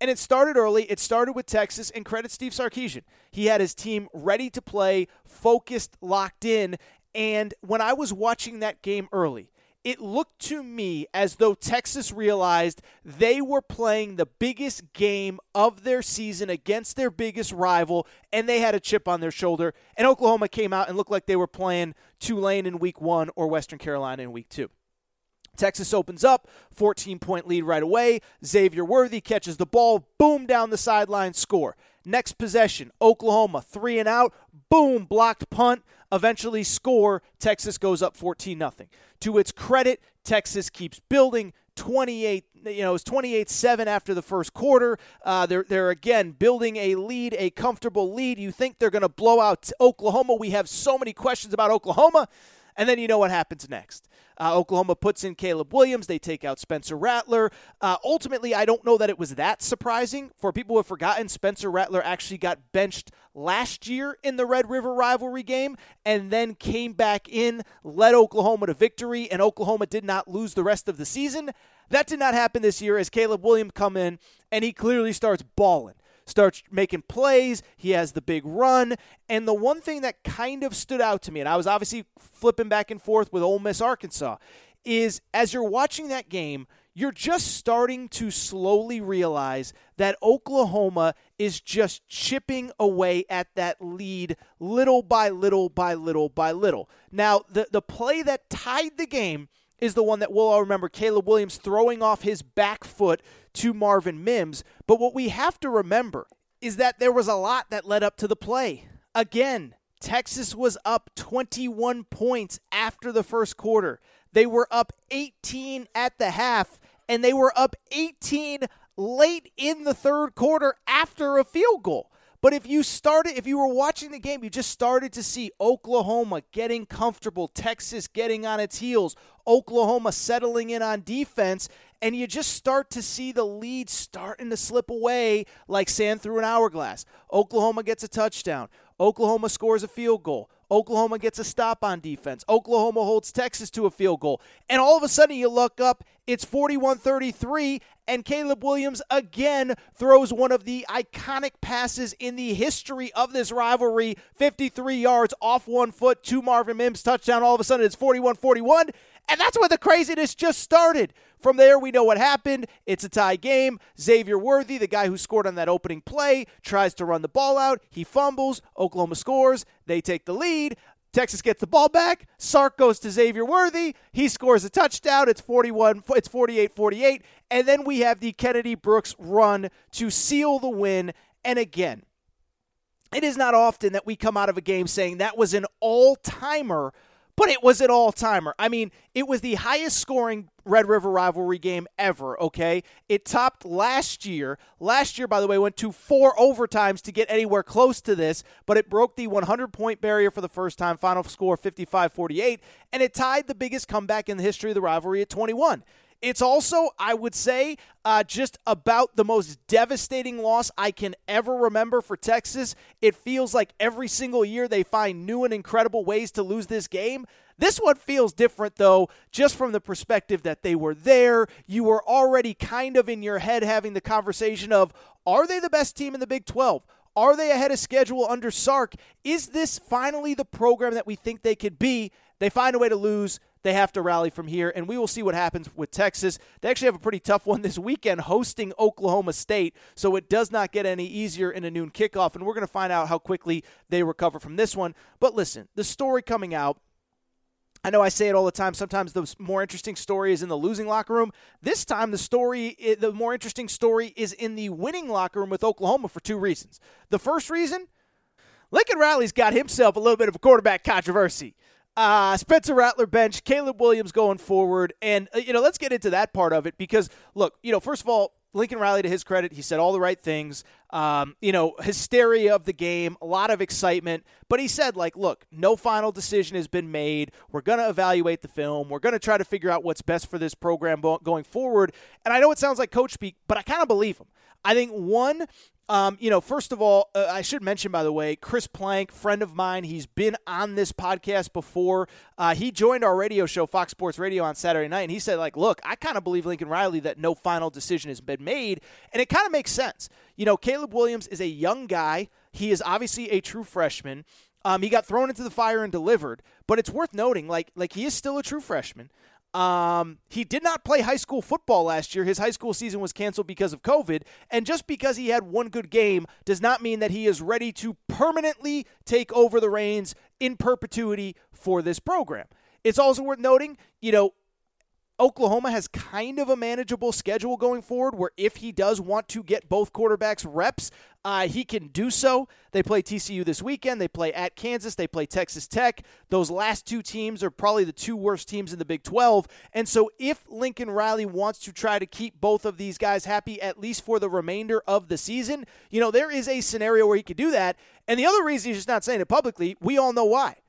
And it started early. It started with Texas, and credit Steve Sarkisian. He had his team ready to play, focused, locked in. And when I was watching that game early, it looked to me as though Texas realized they were playing the biggest game of their season against their biggest rival, and they had a chip on their shoulder. And Oklahoma came out and looked like they were playing Tulane in week one or Western Carolina in week two. Texas opens up, 14 point lead right away. Xavier Worthy catches the ball, boom, down the sideline, score. Next possession, Oklahoma, three and out, boom, blocked punt, eventually score. Texas goes up 14 0. To its credit, Texas keeps building, 28 you know it's 28-7 after the first quarter. Uh, they're, they're again building a lead a comfortable lead. You think they're going to blow out oklahoma. We have so many questions about oklahoma. And then you know what happens next. Uh, Oklahoma puts in Caleb Williams. They take out Spencer Rattler. Uh, ultimately, I don't know that it was that surprising. For people who have forgotten, Spencer Rattler actually got benched last year in the Red River rivalry game and then came back in, led Oklahoma to victory, and Oklahoma did not lose the rest of the season. That did not happen this year as Caleb Williams come in and he clearly starts balling starts making plays. He has the big run. And the one thing that kind of stood out to me, and I was obviously flipping back and forth with Ole Miss Arkansas, is as you're watching that game, you're just starting to slowly realize that Oklahoma is just chipping away at that lead little by little by little by little. Now, the, the play that tied the game is the one that we'll all remember Caleb Williams throwing off his back foot to Marvin Mims. But what we have to remember is that there was a lot that led up to the play. Again, Texas was up 21 points after the first quarter. They were up 18 at the half, and they were up 18 late in the third quarter after a field goal. But if you started, if you were watching the game, you just started to see Oklahoma getting comfortable, Texas getting on its heels, Oklahoma settling in on defense, and you just start to see the lead starting to slip away like sand through an hourglass. Oklahoma gets a touchdown. Oklahoma scores a field goal. Oklahoma gets a stop on defense. Oklahoma holds Texas to a field goal. And all of a sudden you look up, it's 41 33, and Caleb Williams again throws one of the iconic passes in the history of this rivalry 53 yards off one foot to Marvin Mims. Touchdown. All of a sudden it's 41 41. And that's where the craziness just started. From there, we know what happened. It's a tie game. Xavier Worthy, the guy who scored on that opening play, tries to run the ball out. He fumbles. Oklahoma scores. They take the lead. Texas gets the ball back. Sark goes to Xavier Worthy. He scores a touchdown. It's 41 it's 48-48 and then we have the Kennedy Brooks run to seal the win. And again, it is not often that we come out of a game saying that was an all-timer but it was an all timer. I mean, it was the highest scoring Red River rivalry game ever, okay? It topped last year. Last year, by the way, went to four overtimes to get anywhere close to this, but it broke the 100 point barrier for the first time, final score 55 48, and it tied the biggest comeback in the history of the rivalry at 21. It's also, I would say, uh, just about the most devastating loss I can ever remember for Texas. It feels like every single year they find new and incredible ways to lose this game. This one feels different, though, just from the perspective that they were there. You were already kind of in your head having the conversation of are they the best team in the Big 12? Are they ahead of schedule under Sark? Is this finally the program that we think they could be? They find a way to lose. They have to rally from here, and we will see what happens with Texas. They actually have a pretty tough one this weekend hosting Oklahoma State, so it does not get any easier in a noon kickoff, and we're going to find out how quickly they recover from this one. But listen, the story coming out I know I say it all the time. Sometimes the more interesting story is in the losing locker room. This time, the story, the more interesting story is in the winning locker room with Oklahoma for two reasons. The first reason, Lincoln Riley's got himself a little bit of a quarterback controversy. Uh, Spencer Rattler bench, Caleb Williams going forward, and uh, you know let's get into that part of it because look, you know, first of all, Lincoln Riley, to his credit, he said all the right things. Um, you know, hysteria of the game, a lot of excitement. But he said, like, look, no final decision has been made. We're going to evaluate the film. We're going to try to figure out what's best for this program going forward. And I know it sounds like coach speak, but I kind of believe him. I think one, um, you know, first of all, uh, I should mention, by the way, Chris Plank, friend of mine, he's been on this podcast before. Uh, he joined our radio show, Fox Sports Radio, on Saturday night, and he said, like, look, I kind of believe Lincoln Riley that no final decision has been made, and it kind of makes sense. You know, Caleb Williams is a young guy. He is obviously a true freshman. Um, he got thrown into the fire and delivered, but it's worth noting, like, like he is still a true freshman. Um, he did not play high school football last year. His high school season was canceled because of COVID. And just because he had one good game does not mean that he is ready to permanently take over the reins in perpetuity for this program. It's also worth noting, you know, Oklahoma has kind of a manageable schedule going forward where if he does want to get both quarterbacks reps, uh, he can do so. They play TCU this weekend. They play at Kansas. They play Texas Tech. Those last two teams are probably the two worst teams in the Big 12. And so, if Lincoln Riley wants to try to keep both of these guys happy, at least for the remainder of the season, you know, there is a scenario where he could do that. And the other reason he's just not saying it publicly, we all know why.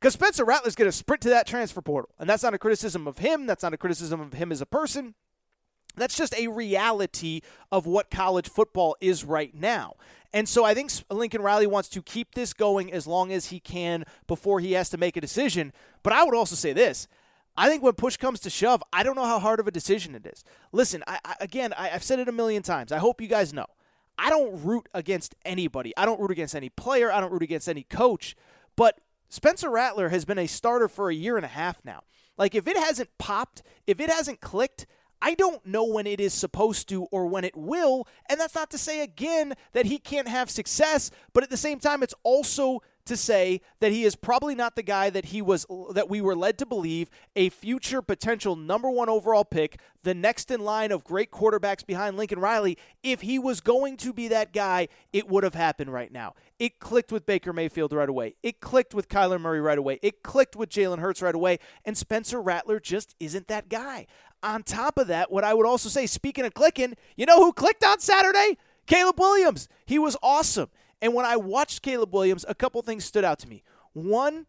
Because Spencer Rattler's going to sprint to that transfer portal. And that's not a criticism of him. That's not a criticism of him as a person. That's just a reality of what college football is right now. And so I think Lincoln Riley wants to keep this going as long as he can before he has to make a decision. But I would also say this. I think when push comes to shove, I don't know how hard of a decision it is. Listen, I, I, again, I, I've said it a million times. I hope you guys know. I don't root against anybody. I don't root against any player. I don't root against any coach. But Spencer Rattler has been a starter for a year and a half now. Like, if it hasn't popped, if it hasn't clicked, I don't know when it is supposed to or when it will. And that's not to say, again, that he can't have success, but at the same time, it's also to say that he is probably not the guy that he was that we were led to believe a future potential number 1 overall pick, the next in line of great quarterbacks behind Lincoln Riley. If he was going to be that guy, it would have happened right now. It clicked with Baker Mayfield right away. It clicked with Kyler Murray right away. It clicked with Jalen Hurts right away. And Spencer Rattler just isn't that guy. On top of that, what I would also say, speaking of clicking, you know who clicked on Saturday? Caleb Williams. He was awesome. And when I watched Caleb Williams, a couple things stood out to me. One,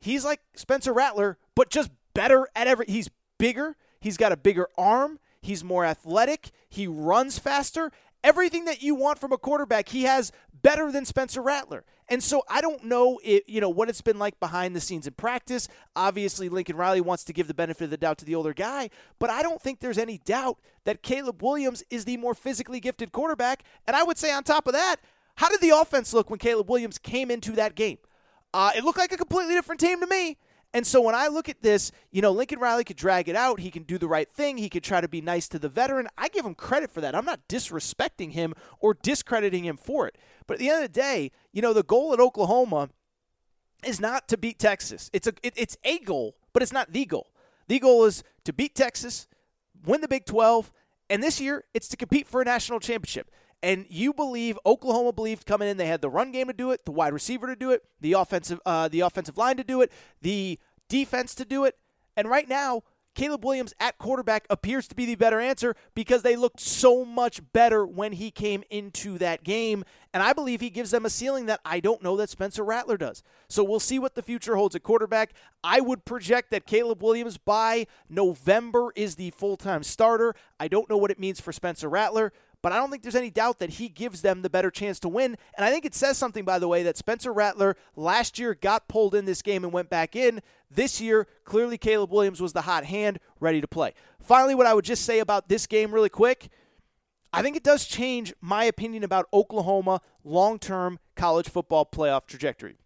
he's like Spencer Rattler, but just better at every. He's bigger. He's got a bigger arm. He's more athletic. He runs faster. Everything that you want from a quarterback, he has better than Spencer Rattler. And so I don't know it, you know what it's been like behind the scenes in practice. Obviously Lincoln Riley wants to give the benefit of the doubt to the older guy, but I don't think there's any doubt that Caleb Williams is the more physically gifted quarterback. And I would say on top of that, how did the offense look when Caleb Williams came into that game? Uh, it looked like a completely different team to me. And so when I look at this, you know, Lincoln Riley could drag it out. He can do the right thing. He could try to be nice to the veteran. I give him credit for that. I'm not disrespecting him or discrediting him for it. But at the end of the day, you know, the goal at Oklahoma is not to beat Texas. It's a it, it's a goal, but it's not the goal. The goal is to beat Texas, win the Big 12, and this year it's to compete for a national championship and you believe Oklahoma believed coming in they had the run game to do it, the wide receiver to do it, the offensive uh, the offensive line to do it, the defense to do it, and right now Caleb Williams at quarterback appears to be the better answer because they looked so much better when he came into that game. And I believe he gives them a ceiling that I don't know that Spencer Rattler does. So we'll see what the future holds at quarterback. I would project that Caleb Williams by November is the full time starter. I don't know what it means for Spencer Rattler, but I don't think there's any doubt that he gives them the better chance to win. And I think it says something, by the way, that Spencer Rattler last year got pulled in this game and went back in. This year, clearly Caleb Williams was the hot hand, ready to play. Finally, what I would just say about this game, really quick, I think it does change my opinion about Oklahoma long term college football playoff trajectory.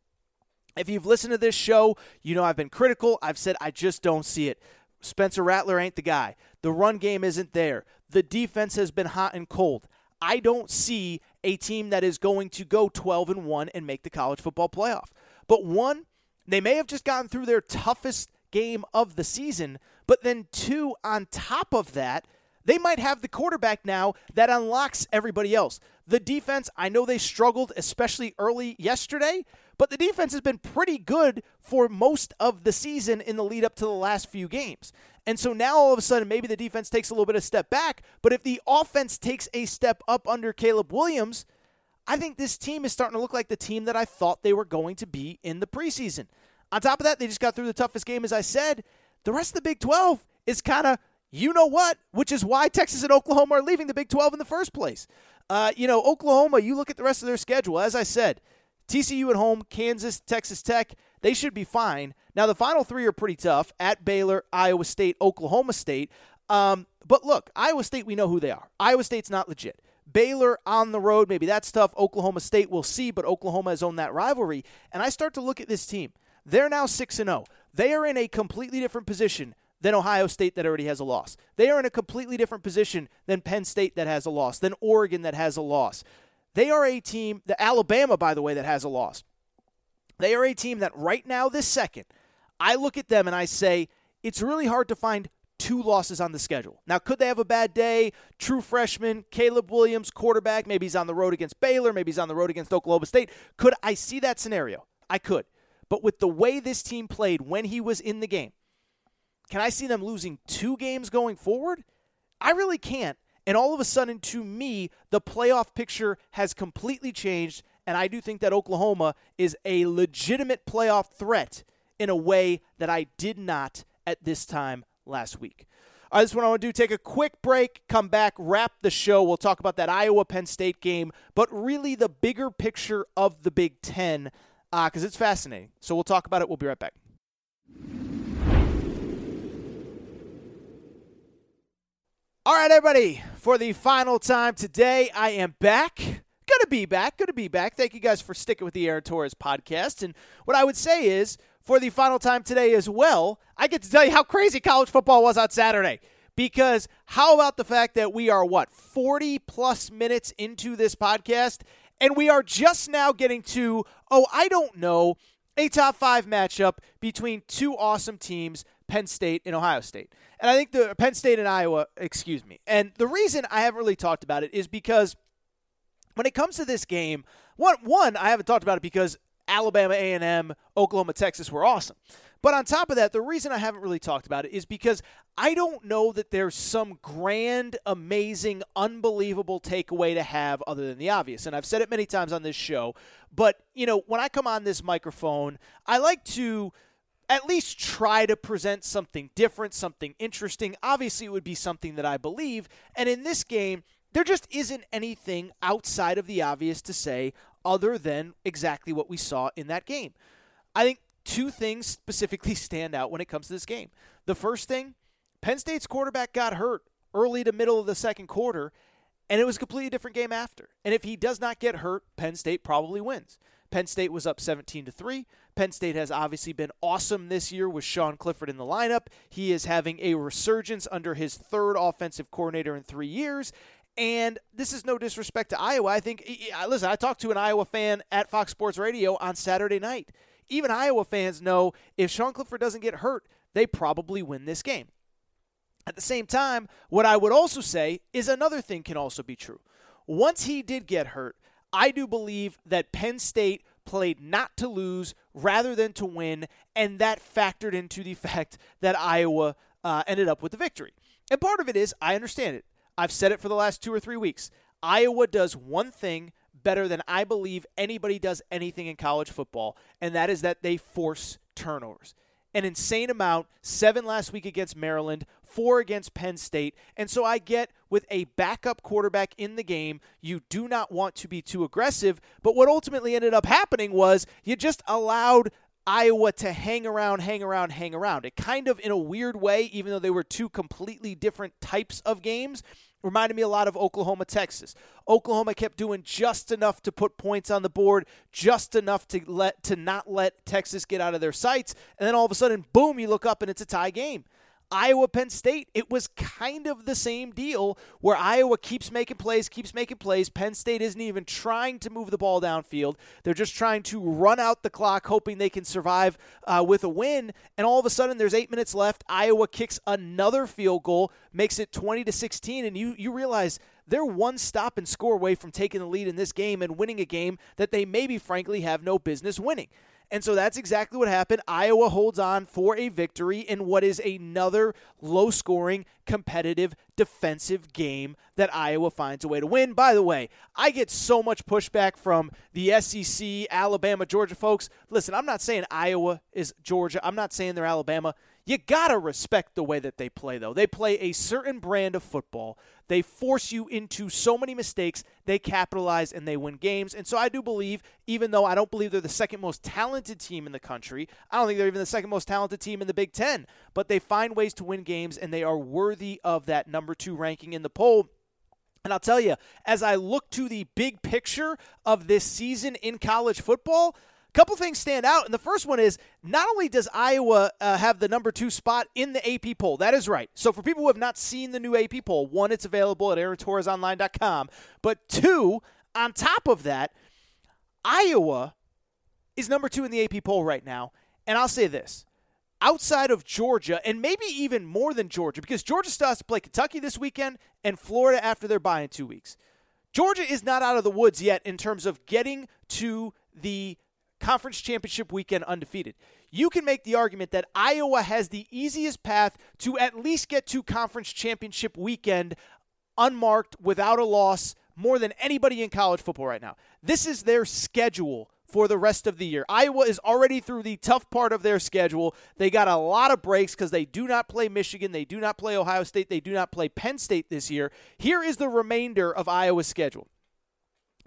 If you've listened to this show, you know I've been critical. I've said I just don't see it. Spencer Rattler ain't the guy. The run game isn't there. The defense has been hot and cold. I don't see a team that is going to go 12 and 1 and make the college football playoff. But one, they may have just gotten through their toughest game of the season, but then two, on top of that, they might have the quarterback now that unlocks everybody else. The defense, I know they struggled, especially early yesterday, but the defense has been pretty good for most of the season in the lead up to the last few games. And so now all of a sudden, maybe the defense takes a little bit of step back. But if the offense takes a step up under Caleb Williams, I think this team is starting to look like the team that I thought they were going to be in the preseason. On top of that, they just got through the toughest game, as I said. The rest of the Big 12 is kind of you know what, which is why Texas and Oklahoma are leaving the Big 12 in the first place. Uh, you know, Oklahoma, you look at the rest of their schedule. As I said, TCU at home, Kansas, Texas Tech, they should be fine. Now, the final three are pretty tough at Baylor, Iowa State, Oklahoma State. Um, but look, Iowa State, we know who they are. Iowa State's not legit. Baylor on the road, maybe that's tough. Oklahoma State, we'll see, but Oklahoma has owned that rivalry. And I start to look at this team. They're now 6 0. They are in a completely different position than Ohio State that already has a loss. They are in a completely different position than Penn State that has a loss, than Oregon that has a loss. They are a team, the Alabama, by the way, that has a loss. They are a team that right now, this second, I look at them and I say, it's really hard to find two losses on the schedule. Now, could they have a bad day? True freshman, Caleb Williams, quarterback. Maybe he's on the road against Baylor. Maybe he's on the road against Oklahoma State. Could I see that scenario? I could. But with the way this team played when he was in the game, can I see them losing two games going forward? I really can't. And all of a sudden, to me, the playoff picture has completely changed. And I do think that Oklahoma is a legitimate playoff threat in a way that I did not at this time last week. All right, this what I want to do. Take a quick break, come back, wrap the show. We'll talk about that Iowa Penn State game, but really the bigger picture of the Big Ten because uh, it's fascinating. So we'll talk about it. We'll be right back. All right, everybody, for the final time today, I am back. gonna be back. Gonna be back. Thank you guys for sticking with the Aaron Torres podcast. And what I would say is, for the final time today as well, I get to tell you how crazy college football was on Saturday. Because how about the fact that we are, what, 40 plus minutes into this podcast, and we are just now getting to, oh, I don't know, a top five matchup between two awesome teams, Penn State and Ohio State. And I think the Penn State and Iowa, excuse me. And the reason I haven't really talked about it is because when it comes to this game, one, one I haven't talked about it because Alabama A&M, Oklahoma, Texas were awesome. But on top of that, the reason I haven't really talked about it is because I don't know that there's some grand, amazing, unbelievable takeaway to have other than the obvious. And I've said it many times on this show, but you know, when I come on this microphone, I like to at least try to present something different, something interesting. Obviously, it would be something that I believe. And in this game, there just isn't anything outside of the obvious to say other than exactly what we saw in that game. I think two things specifically stand out when it comes to this game. The first thing, Penn State's quarterback got hurt early to middle of the second quarter, and it was a completely different game after. And if he does not get hurt, Penn State probably wins. Penn State was up 17 to 3. Penn State has obviously been awesome this year with Sean Clifford in the lineup. He is having a resurgence under his third offensive coordinator in 3 years. And this is no disrespect to Iowa. I think listen, I talked to an Iowa fan at Fox Sports Radio on Saturday night. Even Iowa fans know if Sean Clifford doesn't get hurt, they probably win this game. At the same time, what I would also say is another thing can also be true. Once he did get hurt, I do believe that Penn State played not to lose rather than to win, and that factored into the fact that Iowa uh, ended up with the victory. And part of it is, I understand it. I've said it for the last two or three weeks. Iowa does one thing better than I believe anybody does anything in college football, and that is that they force turnovers an insane amount. Seven last week against Maryland, four against Penn State. And so I get with a backup quarterback in the game, you do not want to be too aggressive. But what ultimately ended up happening was you just allowed Iowa to hang around, hang around, hang around. It kind of, in a weird way, even though they were two completely different types of games, reminded me a lot of Oklahoma, Texas. Oklahoma kept doing just enough to put points on the board, just enough to let to not let Texas get out of their sights, and then all of a sudden, boom, you look up and it's a tie game. Iowa Penn State, it was kind of the same deal where Iowa keeps making plays, keeps making plays. Penn State isn't even trying to move the ball downfield. They're just trying to run out the clock, hoping they can survive uh, with a win. And all of a sudden, there's eight minutes left. Iowa kicks another field goal, makes it 20 to 16, and you you realize they're one stop and score away from taking the lead in this game and winning a game that they maybe, frankly, have no business winning. And so that's exactly what happened. Iowa holds on for a victory in what is another low scoring, competitive, defensive game that Iowa finds a way to win. By the way, I get so much pushback from the SEC, Alabama, Georgia folks. Listen, I'm not saying Iowa is Georgia, I'm not saying they're Alabama. You got to respect the way that they play, though. They play a certain brand of football. They force you into so many mistakes. They capitalize and they win games. And so I do believe, even though I don't believe they're the second most talented team in the country, I don't think they're even the second most talented team in the Big Ten, but they find ways to win games and they are worthy of that number two ranking in the poll. And I'll tell you, as I look to the big picture of this season in college football, couple things stand out, and the first one is not only does Iowa uh, have the number two spot in the AP poll, that is right. So for people who have not seen the new AP poll, one, it's available at AaronTorresOnline.com, but two, on top of that, Iowa is number two in the AP poll right now. And I'll say this outside of Georgia, and maybe even more than Georgia, because Georgia still has to play Kentucky this weekend and Florida after their bye in two weeks. Georgia is not out of the woods yet in terms of getting to the conference championship weekend undefeated. You can make the argument that Iowa has the easiest path to at least get to conference championship weekend unmarked without a loss more than anybody in college football right now. This is their schedule for the rest of the year. Iowa is already through the tough part of their schedule. They got a lot of breaks because they do not play Michigan, they do not play Ohio State, they do not play Penn State this year. Here is the remainder of Iowa's schedule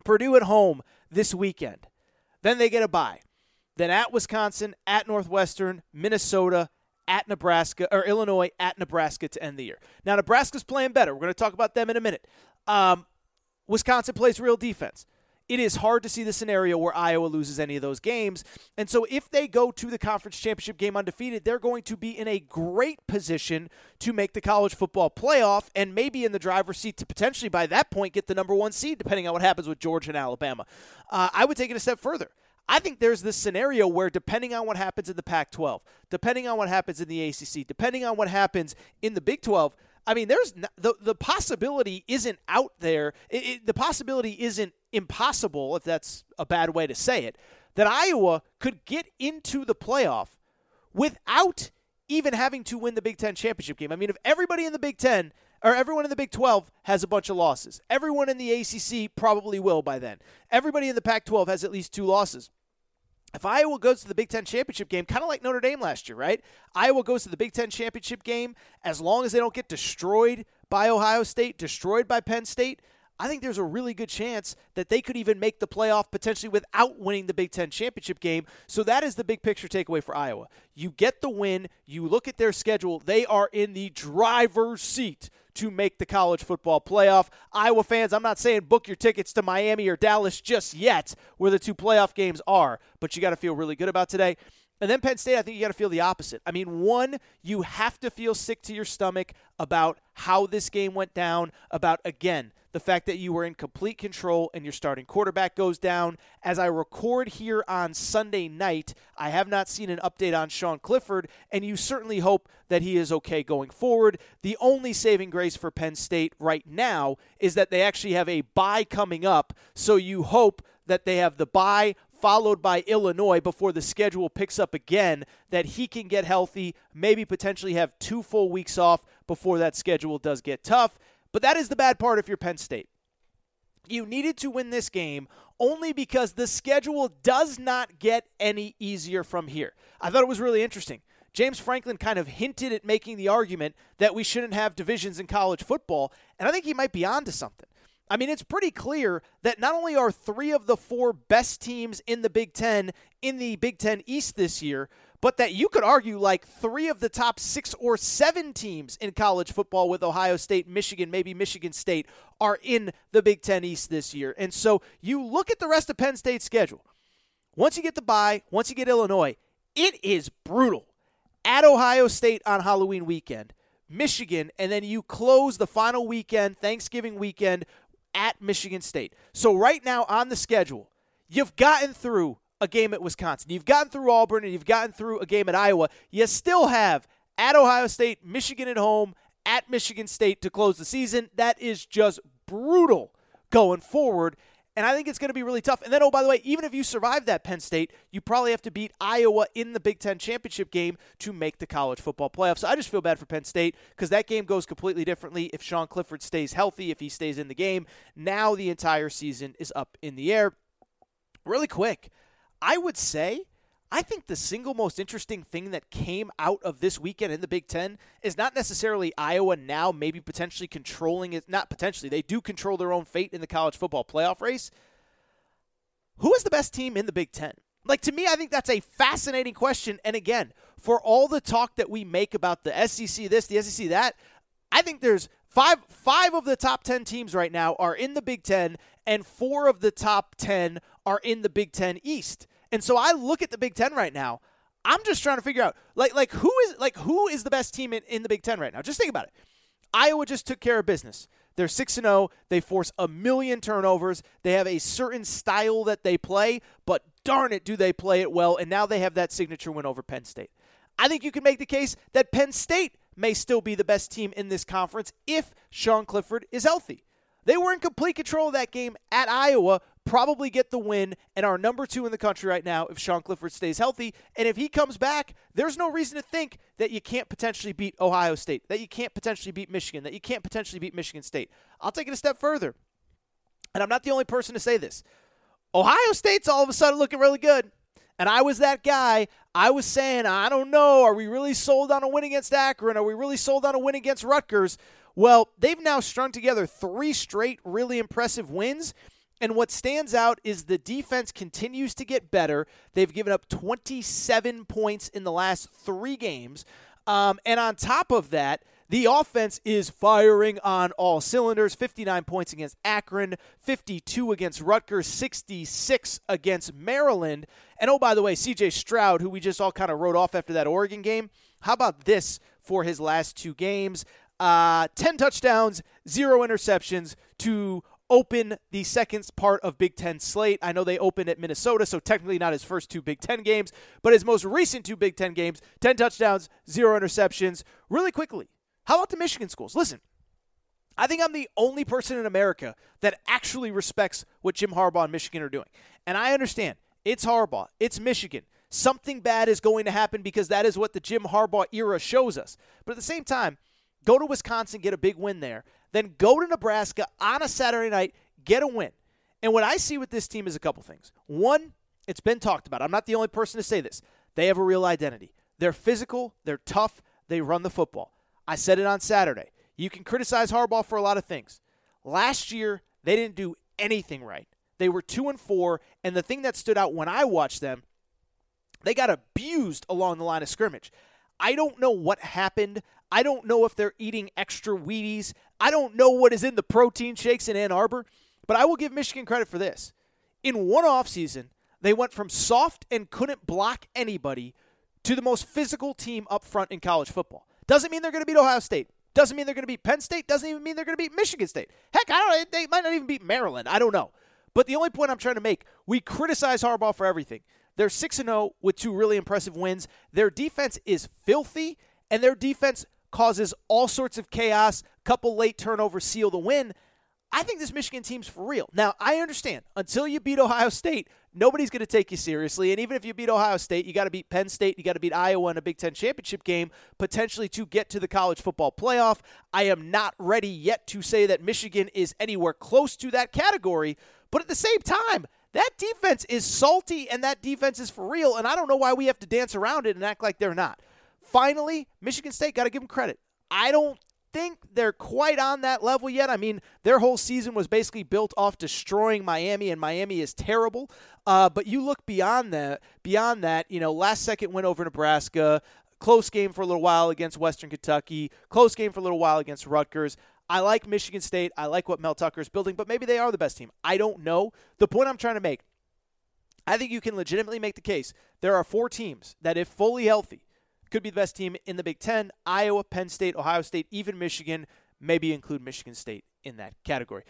Purdue at home this weekend. Then they get a bye. Then at Wisconsin, at Northwestern, Minnesota, at Nebraska, or Illinois, at Nebraska to end the year. Now, Nebraska's playing better. We're going to talk about them in a minute. Um, Wisconsin plays real defense it is hard to see the scenario where Iowa loses any of those games. And so if they go to the conference championship game undefeated, they're going to be in a great position to make the college football playoff and maybe in the driver's seat to potentially by that point get the number one seed, depending on what happens with Georgia and Alabama. Uh, I would take it a step further. I think there's this scenario where, depending on what happens in the Pac 12, depending on what happens in the ACC, depending on what happens in the Big 12, I mean, there's the the possibility isn't out there. It, it, the possibility isn't impossible, if that's a bad way to say it, that Iowa could get into the playoff without even having to win the Big Ten championship game. I mean, if everybody in the Big Ten or everyone in the Big 12 has a bunch of losses, everyone in the ACC probably will by then. Everybody in the Pac 12 has at least two losses. If Iowa goes to the Big Ten championship game, kind of like Notre Dame last year, right? Iowa goes to the Big Ten championship game as long as they don't get destroyed by Ohio State, destroyed by Penn State. I think there's a really good chance that they could even make the playoff potentially without winning the Big Ten championship game. So that is the big picture takeaway for Iowa. You get the win, you look at their schedule, they are in the driver's seat to make the college football playoff. Iowa fans, I'm not saying book your tickets to Miami or Dallas just yet, where the two playoff games are, but you got to feel really good about today. And then Penn State, I think you got to feel the opposite. I mean, one, you have to feel sick to your stomach about how this game went down, about, again, the fact that you were in complete control and your starting quarterback goes down. As I record here on Sunday night, I have not seen an update on Sean Clifford, and you certainly hope that he is okay going forward. The only saving grace for Penn State right now is that they actually have a bye coming up, so you hope that they have the bye followed by Illinois before the schedule picks up again, that he can get healthy, maybe potentially have two full weeks off before that schedule does get tough. But that is the bad part if you're Penn State. You needed to win this game only because the schedule does not get any easier from here. I thought it was really interesting. James Franklin kind of hinted at making the argument that we shouldn't have divisions in college football, and I think he might be onto something. I mean, it's pretty clear that not only are three of the four best teams in the Big Ten in the Big Ten East this year, but that you could argue like three of the top six or seven teams in college football with Ohio State, Michigan, maybe Michigan State are in the Big Ten East this year. And so you look at the rest of Penn State's schedule. Once you get the bye, once you get Illinois, it is brutal. At Ohio State on Halloween weekend, Michigan, and then you close the final weekend, Thanksgiving weekend, at Michigan State. So right now on the schedule, you've gotten through a game at Wisconsin. You've gotten through Auburn and you've gotten through a game at Iowa. You still have at Ohio State, Michigan at home, at Michigan State to close the season. That is just brutal going forward. And I think it's going to be really tough. And then, oh, by the way, even if you survive that Penn State, you probably have to beat Iowa in the Big Ten championship game to make the college football playoffs. So I just feel bad for Penn State because that game goes completely differently if Sean Clifford stays healthy, if he stays in the game. Now the entire season is up in the air. Really quick, I would say I think the single most interesting thing that came out of this weekend in the Big Ten is not necessarily Iowa now maybe potentially controlling it. Not potentially, they do control their own fate in the college football playoff race. Who is the best team in the Big Ten? Like to me, I think that's a fascinating question. And again, for all the talk that we make about the SEC this, the SEC that, I think there's five five of the top ten teams right now are in the Big Ten, and four of the top ten are in the Big Ten East. And so I look at the Big Ten right now. I'm just trying to figure out like like who is like who is the best team in, in the Big Ten right now. Just think about it. Iowa just took care of business. They're 6 and 0. They force a million turnovers. They have a certain style that they play, but darn it, do they play it well. And now they have that signature win over Penn State. I think you can make the case that Penn State may still be the best team in this conference if Sean Clifford is healthy. They were in complete control of that game at Iowa, probably get the win, and are number two in the country right now if Sean Clifford stays healthy. And if he comes back, there's no reason to think that you can't potentially beat Ohio State, that you can't potentially beat Michigan, that you can't potentially beat Michigan State. I'll take it a step further. And I'm not the only person to say this. Ohio State's all of a sudden looking really good. And I was that guy. I was saying, I don't know. Are we really sold on a win against Akron? Are we really sold on a win against Rutgers? Well, they've now strung together three straight really impressive wins. And what stands out is the defense continues to get better. They've given up 27 points in the last three games. Um, and on top of that, the offense is firing on all cylinders 59 points against Akron, 52 against Rutgers, 66 against Maryland. And oh, by the way, CJ Stroud, who we just all kind of wrote off after that Oregon game, how about this for his last two games? Uh, 10 touchdowns, zero interceptions to open the second part of Big Ten slate. I know they opened at Minnesota, so technically not his first two Big Ten games, but his most recent two Big Ten games 10 touchdowns, zero interceptions. Really quickly, how about the Michigan schools? Listen, I think I'm the only person in America that actually respects what Jim Harbaugh and Michigan are doing. And I understand it's Harbaugh, it's Michigan. Something bad is going to happen because that is what the Jim Harbaugh era shows us. But at the same time, go to Wisconsin, get a big win there, then go to Nebraska on a Saturday night, get a win. And what I see with this team is a couple things. One, it's been talked about. I'm not the only person to say this. They have a real identity. They're physical, they're tough, they run the football. I said it on Saturday. You can criticize Harbaugh for a lot of things. Last year, they didn't do anything right. They were 2 and 4, and the thing that stood out when I watched them, they got abused along the line of scrimmage. I don't know what happened. I don't know if they're eating extra Wheaties. I don't know what is in the protein shakes in Ann Arbor, but I will give Michigan credit for this. In one offseason, they went from soft and couldn't block anybody to the most physical team up front in college football. Doesn't mean they're going to beat Ohio State. Doesn't mean they're going to beat Penn State. Doesn't even mean they're going to beat Michigan State. Heck, I don't. They might not even beat Maryland. I don't know. But the only point I'm trying to make, we criticize Harbaugh for everything. They're 6 0 with two really impressive wins. Their defense is filthy, and their defense causes all sorts of chaos. Couple late turnovers seal the win. I think this Michigan team's for real. Now, I understand until you beat Ohio State, nobody's going to take you seriously. And even if you beat Ohio State, you got to beat Penn State, you got to beat Iowa in a Big Ten championship game, potentially to get to the college football playoff. I am not ready yet to say that Michigan is anywhere close to that category. But at the same time, that defense is salty and that defense is for real. And I don't know why we have to dance around it and act like they're not. Finally, Michigan State got to give them credit. I don't think they're quite on that level yet. I mean, their whole season was basically built off destroying Miami, and Miami is terrible. Uh, but you look beyond that, beyond that, you know, last second win over Nebraska, close game for a little while against Western Kentucky, close game for a little while against Rutgers. I like Michigan State. I like what Mel Tucker is building, but maybe they are the best team. I don't know. The point I'm trying to make, I think you can legitimately make the case. There are four teams that, if fully healthy, could be the best team in the Big Ten Iowa, Penn State, Ohio State, even Michigan. Maybe include Michigan State in that category.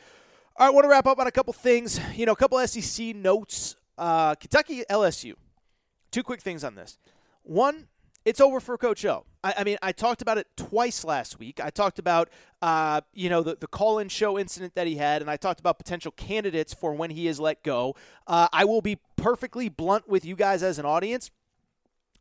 All right, I want to wrap up on a couple things. You know, a couple SEC notes. Uh, Kentucky, LSU. Two quick things on this. One, it's over for Coach O. I, I, mean, I talked about it twice last week. I talked about, uh, you know, the, the call-in show incident that he had, and I talked about potential candidates for when he is let go. Uh, I will be perfectly blunt with you guys as an audience.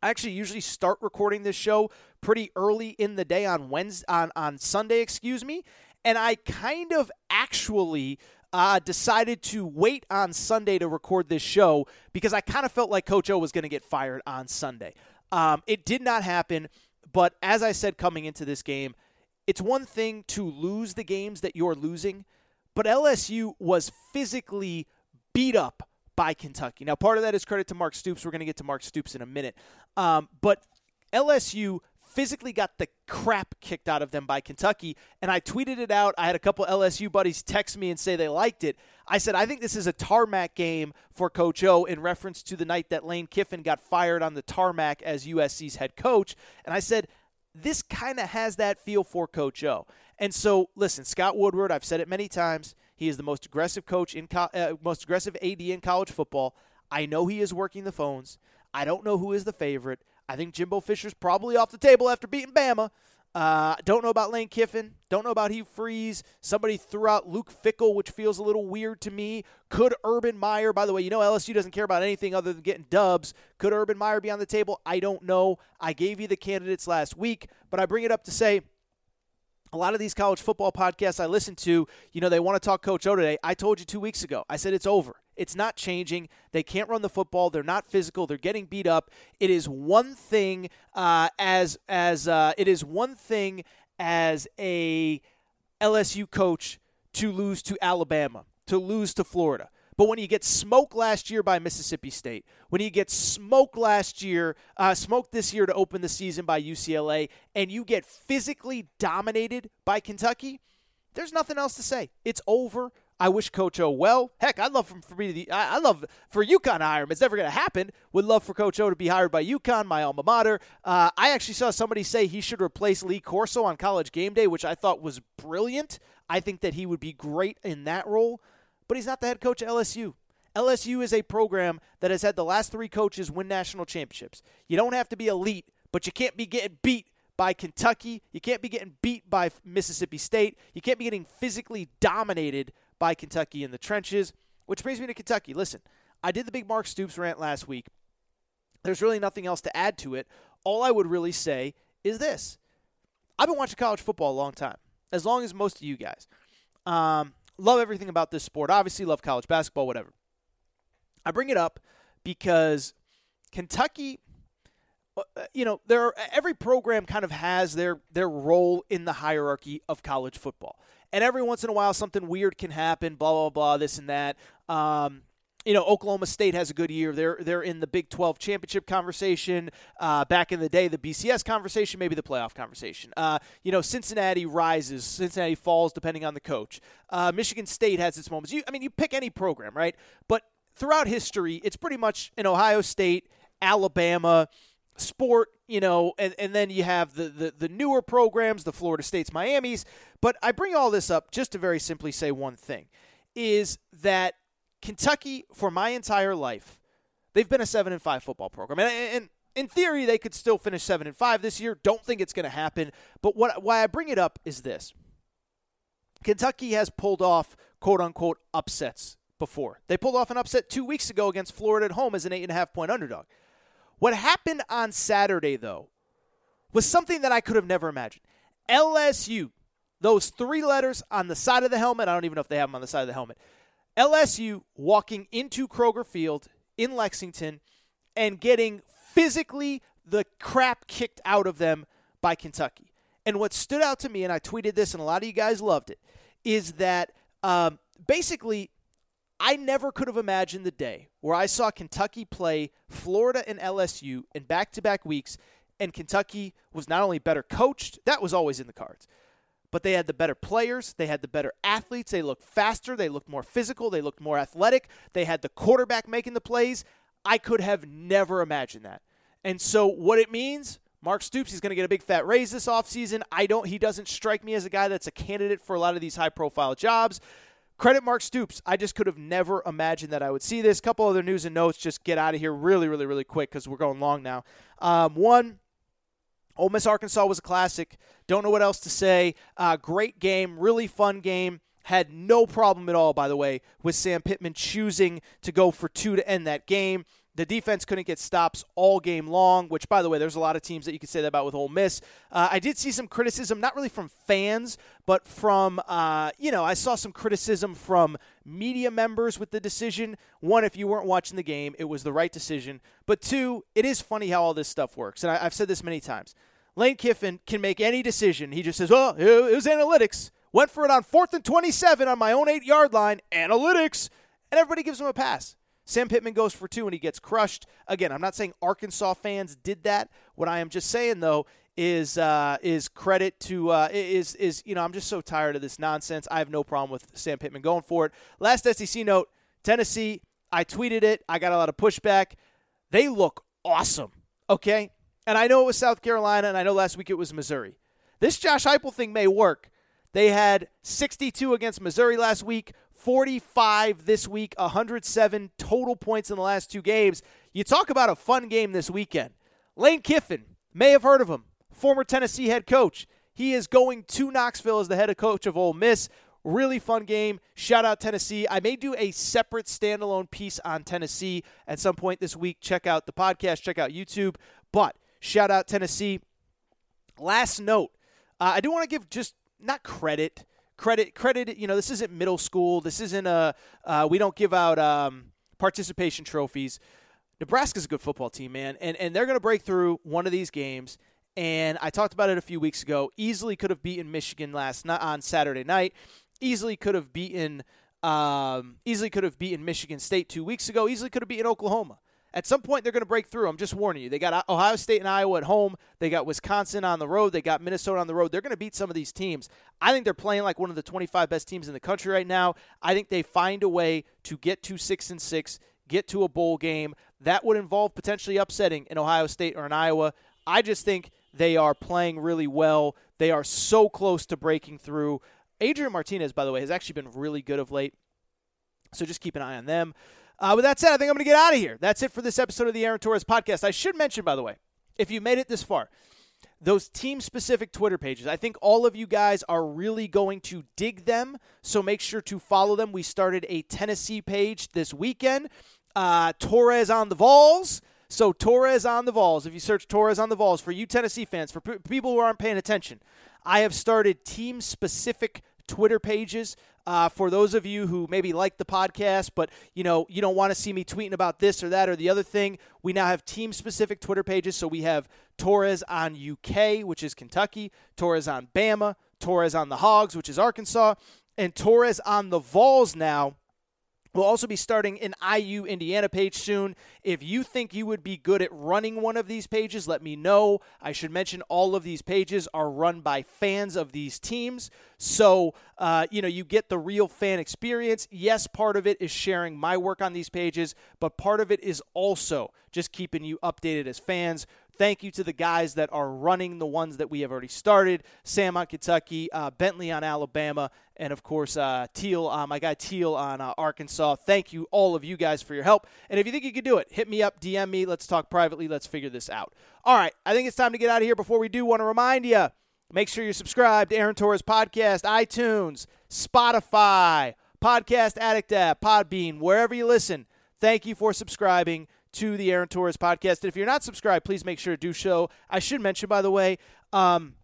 I actually usually start recording this show pretty early in the day on Wednesday, on, on Sunday, excuse me. And I kind of actually uh, decided to wait on Sunday to record this show because I kind of felt like Coach O was going to get fired on Sunday. Um, it did not happen, but as I said coming into this game, it's one thing to lose the games that you're losing, but LSU was physically beat up by Kentucky. Now, part of that is credit to Mark Stoops. We're going to get to Mark Stoops in a minute. Um, but LSU physically got the crap kicked out of them by Kentucky. And I tweeted it out. I had a couple LSU buddies text me and say they liked it. I said, I think this is a tarmac game for Coach O in reference to the night that Lane Kiffin got fired on the tarmac as USC's head coach. And I said, this kind of has that feel for Coach O. And so, listen, Scott Woodward, I've said it many times. He is the most aggressive coach in co- uh, most aggressive AD in college football. I know he is working the phones. I don't know who is the favorite. I think Jimbo Fisher's probably off the table after beating Bama. Uh, don't know about Lane Kiffin. Don't know about Hugh Freeze. Somebody threw out Luke Fickell, which feels a little weird to me. Could Urban Meyer, by the way, you know LSU doesn't care about anything other than getting dubs. Could Urban Meyer be on the table? I don't know. I gave you the candidates last week, but I bring it up to say a lot of these college football podcasts I listen to, you know, they want to talk Coach O today. I told you two weeks ago. I said it's over. It's not changing. They can't run the football. They're not physical. They're getting beat up. It is one thing uh, as as uh, it is one thing as a LSU coach to lose to Alabama, to lose to Florida. But when you get smoked last year by Mississippi State, when you get smoked last year, uh, smoked this year to open the season by UCLA, and you get physically dominated by Kentucky, there's nothing else to say. It's over. I wish Coach O well. Heck, I'd love for me to. The I love for UConn to hire him. It's never going to happen. Would love for Coach O to be hired by UConn, my alma mater. Uh, I actually saw somebody say he should replace Lee Corso on College Game Day, which I thought was brilliant. I think that he would be great in that role but he's not the head coach at LSU. LSU is a program that has had the last three coaches win national championships. You don't have to be elite, but you can't be getting beat by Kentucky. You can't be getting beat by Mississippi State. You can't be getting physically dominated by Kentucky in the trenches. Which brings me to Kentucky. Listen, I did the big Mark Stoops rant last week. There's really nothing else to add to it. All I would really say is this I've been watching college football a long time, as long as most of you guys. Um, love everything about this sport. Obviously, love college basketball, whatever. I bring it up because Kentucky, uh, you know, there are, every program kind of has their their role in the hierarchy of college football, and every once in a while something weird can happen. Blah blah blah, this and that. Um, you know, Oklahoma State has a good year. They're they're in the Big 12 championship conversation. Uh, back in the day, the BCS conversation, maybe the playoff conversation. Uh, you know, Cincinnati rises, Cincinnati falls depending on the coach. Uh, Michigan State has its moments. You, I mean, you pick any program, right? But throughout history, it's pretty much an Ohio State, Alabama, sport, you know, and, and then you have the, the, the newer programs, the Florida States, Miami's. But I bring all this up just to very simply say one thing is that Kentucky, for my entire life, they've been a seven and five football program, and, and in theory, they could still finish seven and five this year. Don't think it's going to happen. But what why I bring it up is this: Kentucky has pulled off quote unquote upsets before. They pulled off an upset two weeks ago against Florida at home as an eight and a half point underdog. What happened on Saturday, though, was something that I could have never imagined. LSU, those three letters on the side of the helmet. I don't even know if they have them on the side of the helmet. LSU walking into Kroger Field in Lexington and getting physically the crap kicked out of them by Kentucky. And what stood out to me, and I tweeted this, and a lot of you guys loved it, is that um, basically I never could have imagined the day where I saw Kentucky play Florida and LSU in back to back weeks, and Kentucky was not only better coached, that was always in the cards, but they had the better players, they had the better athletes, they looked faster, they looked more physical, they looked more athletic, they had the quarterback making the plays. I could have never imagined that. And so what it means, Mark Stoops is going to get a big fat raise this offseason. I don't he doesn't strike me as a guy that's a candidate for a lot of these high profile jobs. Credit Mark Stoops. I just could have never imagined that I would see this. Couple other news and notes. Just get out of here really, really, really quick because we're going long now. Um, one, Ole Miss Arkansas was a classic. Don't know what else to say. Uh, great game, really fun game. Had no problem at all, by the way, with Sam Pittman choosing to go for two to end that game. The defense couldn't get stops all game long, which, by the way, there's a lot of teams that you could say that about with Ole Miss. Uh, I did see some criticism, not really from fans, but from, uh, you know, I saw some criticism from media members with the decision. One, if you weren't watching the game, it was the right decision. But two, it is funny how all this stuff works. And I, have said this many times. Lane Kiffin can make any decision. He just says, oh, it was analytics. Went for it on fourth and 27 on my own eight yard line. Analytics. And everybody gives him a pass. Sam Pittman goes for two and he gets crushed. Again, I'm not saying Arkansas fans did that. What I am just saying though is uh, is credit to uh, is is you know I'm just so tired of this nonsense. I have no problem with Sam Pittman going for it. Last SEC note: Tennessee. I tweeted it. I got a lot of pushback. They look awesome. Okay, and I know it was South Carolina, and I know last week it was Missouri. This Josh Heupel thing may work. They had 62 against Missouri last week, 45 this week, 107 total points in the last two games. You talk about a fun game this weekend. Lane Kiffin, may have heard of him, former Tennessee head coach. He is going to Knoxville as the head of coach of Ole Miss. Really fun game. Shout out Tennessee. I may do a separate standalone piece on Tennessee at some point this week. Check out the podcast, check out YouTube. But shout out Tennessee. Last note, uh, I do want to give just not credit, credit, credit. You know, this isn't middle school. This isn't a. Uh, we don't give out um, participation trophies. Nebraska's a good football team, man, and and they're going to break through one of these games. And I talked about it a few weeks ago. Easily could have beaten Michigan last night on Saturday night. Easily could have beaten. Um, easily could have beaten Michigan State two weeks ago. Easily could have beaten Oklahoma. At some point, they're going to break through. I'm just warning you. They got Ohio State and Iowa at home. They got Wisconsin on the road. They got Minnesota on the road. They're going to beat some of these teams. I think they're playing like one of the 25 best teams in the country right now. I think they find a way to get to six and six, get to a bowl game. That would involve potentially upsetting in Ohio State or in Iowa. I just think they are playing really well. They are so close to breaking through. Adrian Martinez, by the way, has actually been really good of late. So just keep an eye on them. Uh, with that said, I think I'm going to get out of here. That's it for this episode of the Aaron Torres podcast. I should mention, by the way, if you made it this far, those team specific Twitter pages, I think all of you guys are really going to dig them. So make sure to follow them. We started a Tennessee page this weekend. Uh, Torres on the Vols. So Torres on the Vols. If you search Torres on the Vols for you Tennessee fans, for p- people who aren't paying attention, I have started team specific Twitter pages. Uh, for those of you who maybe like the podcast, but you know you don't want to see me tweeting about this or that or the other thing, we now have team-specific Twitter pages. So we have Torres on UK, which is Kentucky, Torres on Bama, Torres on the Hogs, which is Arkansas, and Torres on the Vols now We'll also be starting an IU Indiana page soon. If you think you would be good at running one of these pages, let me know. I should mention all of these pages are run by fans of these teams. So, uh, you know, you get the real fan experience. Yes, part of it is sharing my work on these pages, but part of it is also just keeping you updated as fans. Thank you to the guys that are running the ones that we have already started Sam on Kentucky, uh, Bentley on Alabama, and of course, uh, Teal, uh, my guy Teal on uh, Arkansas. Thank you, all of you guys, for your help. And if you think you can do it, hit me up, DM me. Let's talk privately. Let's figure this out. All right, I think it's time to get out of here. Before we do, want to remind you make sure you're subscribed to Aaron Torres Podcast, iTunes, Spotify, Podcast Addict app, Podbean, wherever you listen. Thank you for subscribing to the Aaron Torres podcast. And if you're not subscribed, please make sure to do so. I should mention, by the way, um,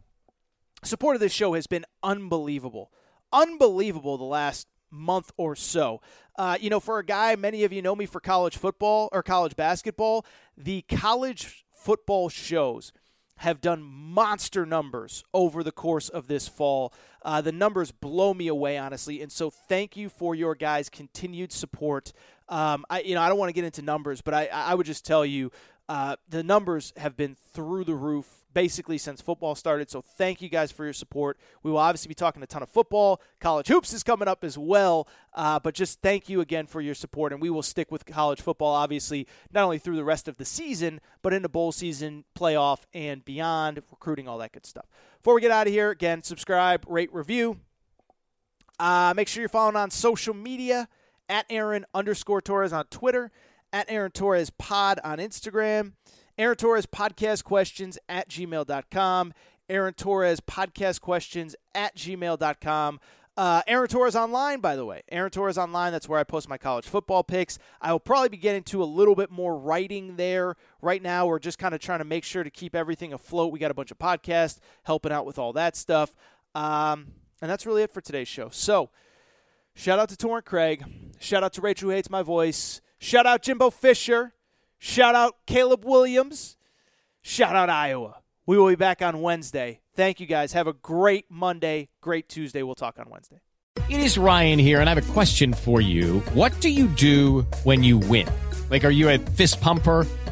support of this show has been unbelievable. Unbelievable the last month or so. Uh, you know, for a guy, many of you know me for college football or college basketball, the college football shows have done monster numbers over the course of this fall. Uh, the numbers blow me away, honestly. And so, thank you for your guys' continued support. Um, I, you know, I don't want to get into numbers, but I, I would just tell you uh, the numbers have been through the roof basically since football started. So thank you guys for your support. We will obviously be talking a ton of football. College hoops is coming up as well. Uh, but just thank you again for your support, and we will stick with college football, obviously, not only through the rest of the season, but into bowl season, playoff, and beyond, recruiting, all that good stuff. Before we get out of here, again, subscribe, rate, review. Uh, make sure you're following on social media at Aaron underscore Torres on Twitter, at Aaron Torres Pod on Instagram, Aaron Torres Podcast Questions at gmail.com, Aaron Torres Podcast Questions at gmail.com. Uh, Aaron Torres Online, by the way. Aaron Torres Online, that's where I post my college football picks. I will probably be getting to a little bit more writing there. Right now, we're just kind of trying to make sure to keep everything afloat. We got a bunch of podcasts helping out with all that stuff. Um, and that's really it for today's show. So, Shout out to Torrent Craig. Shout out to Rachel who hates my voice. Shout out Jimbo Fisher. Shout out Caleb Williams. Shout out Iowa. We will be back on Wednesday. Thank you guys. Have a great Monday, great Tuesday. We'll talk on Wednesday. It is Ryan here, and I have a question for you. What do you do when you win? Like, are you a fist pumper?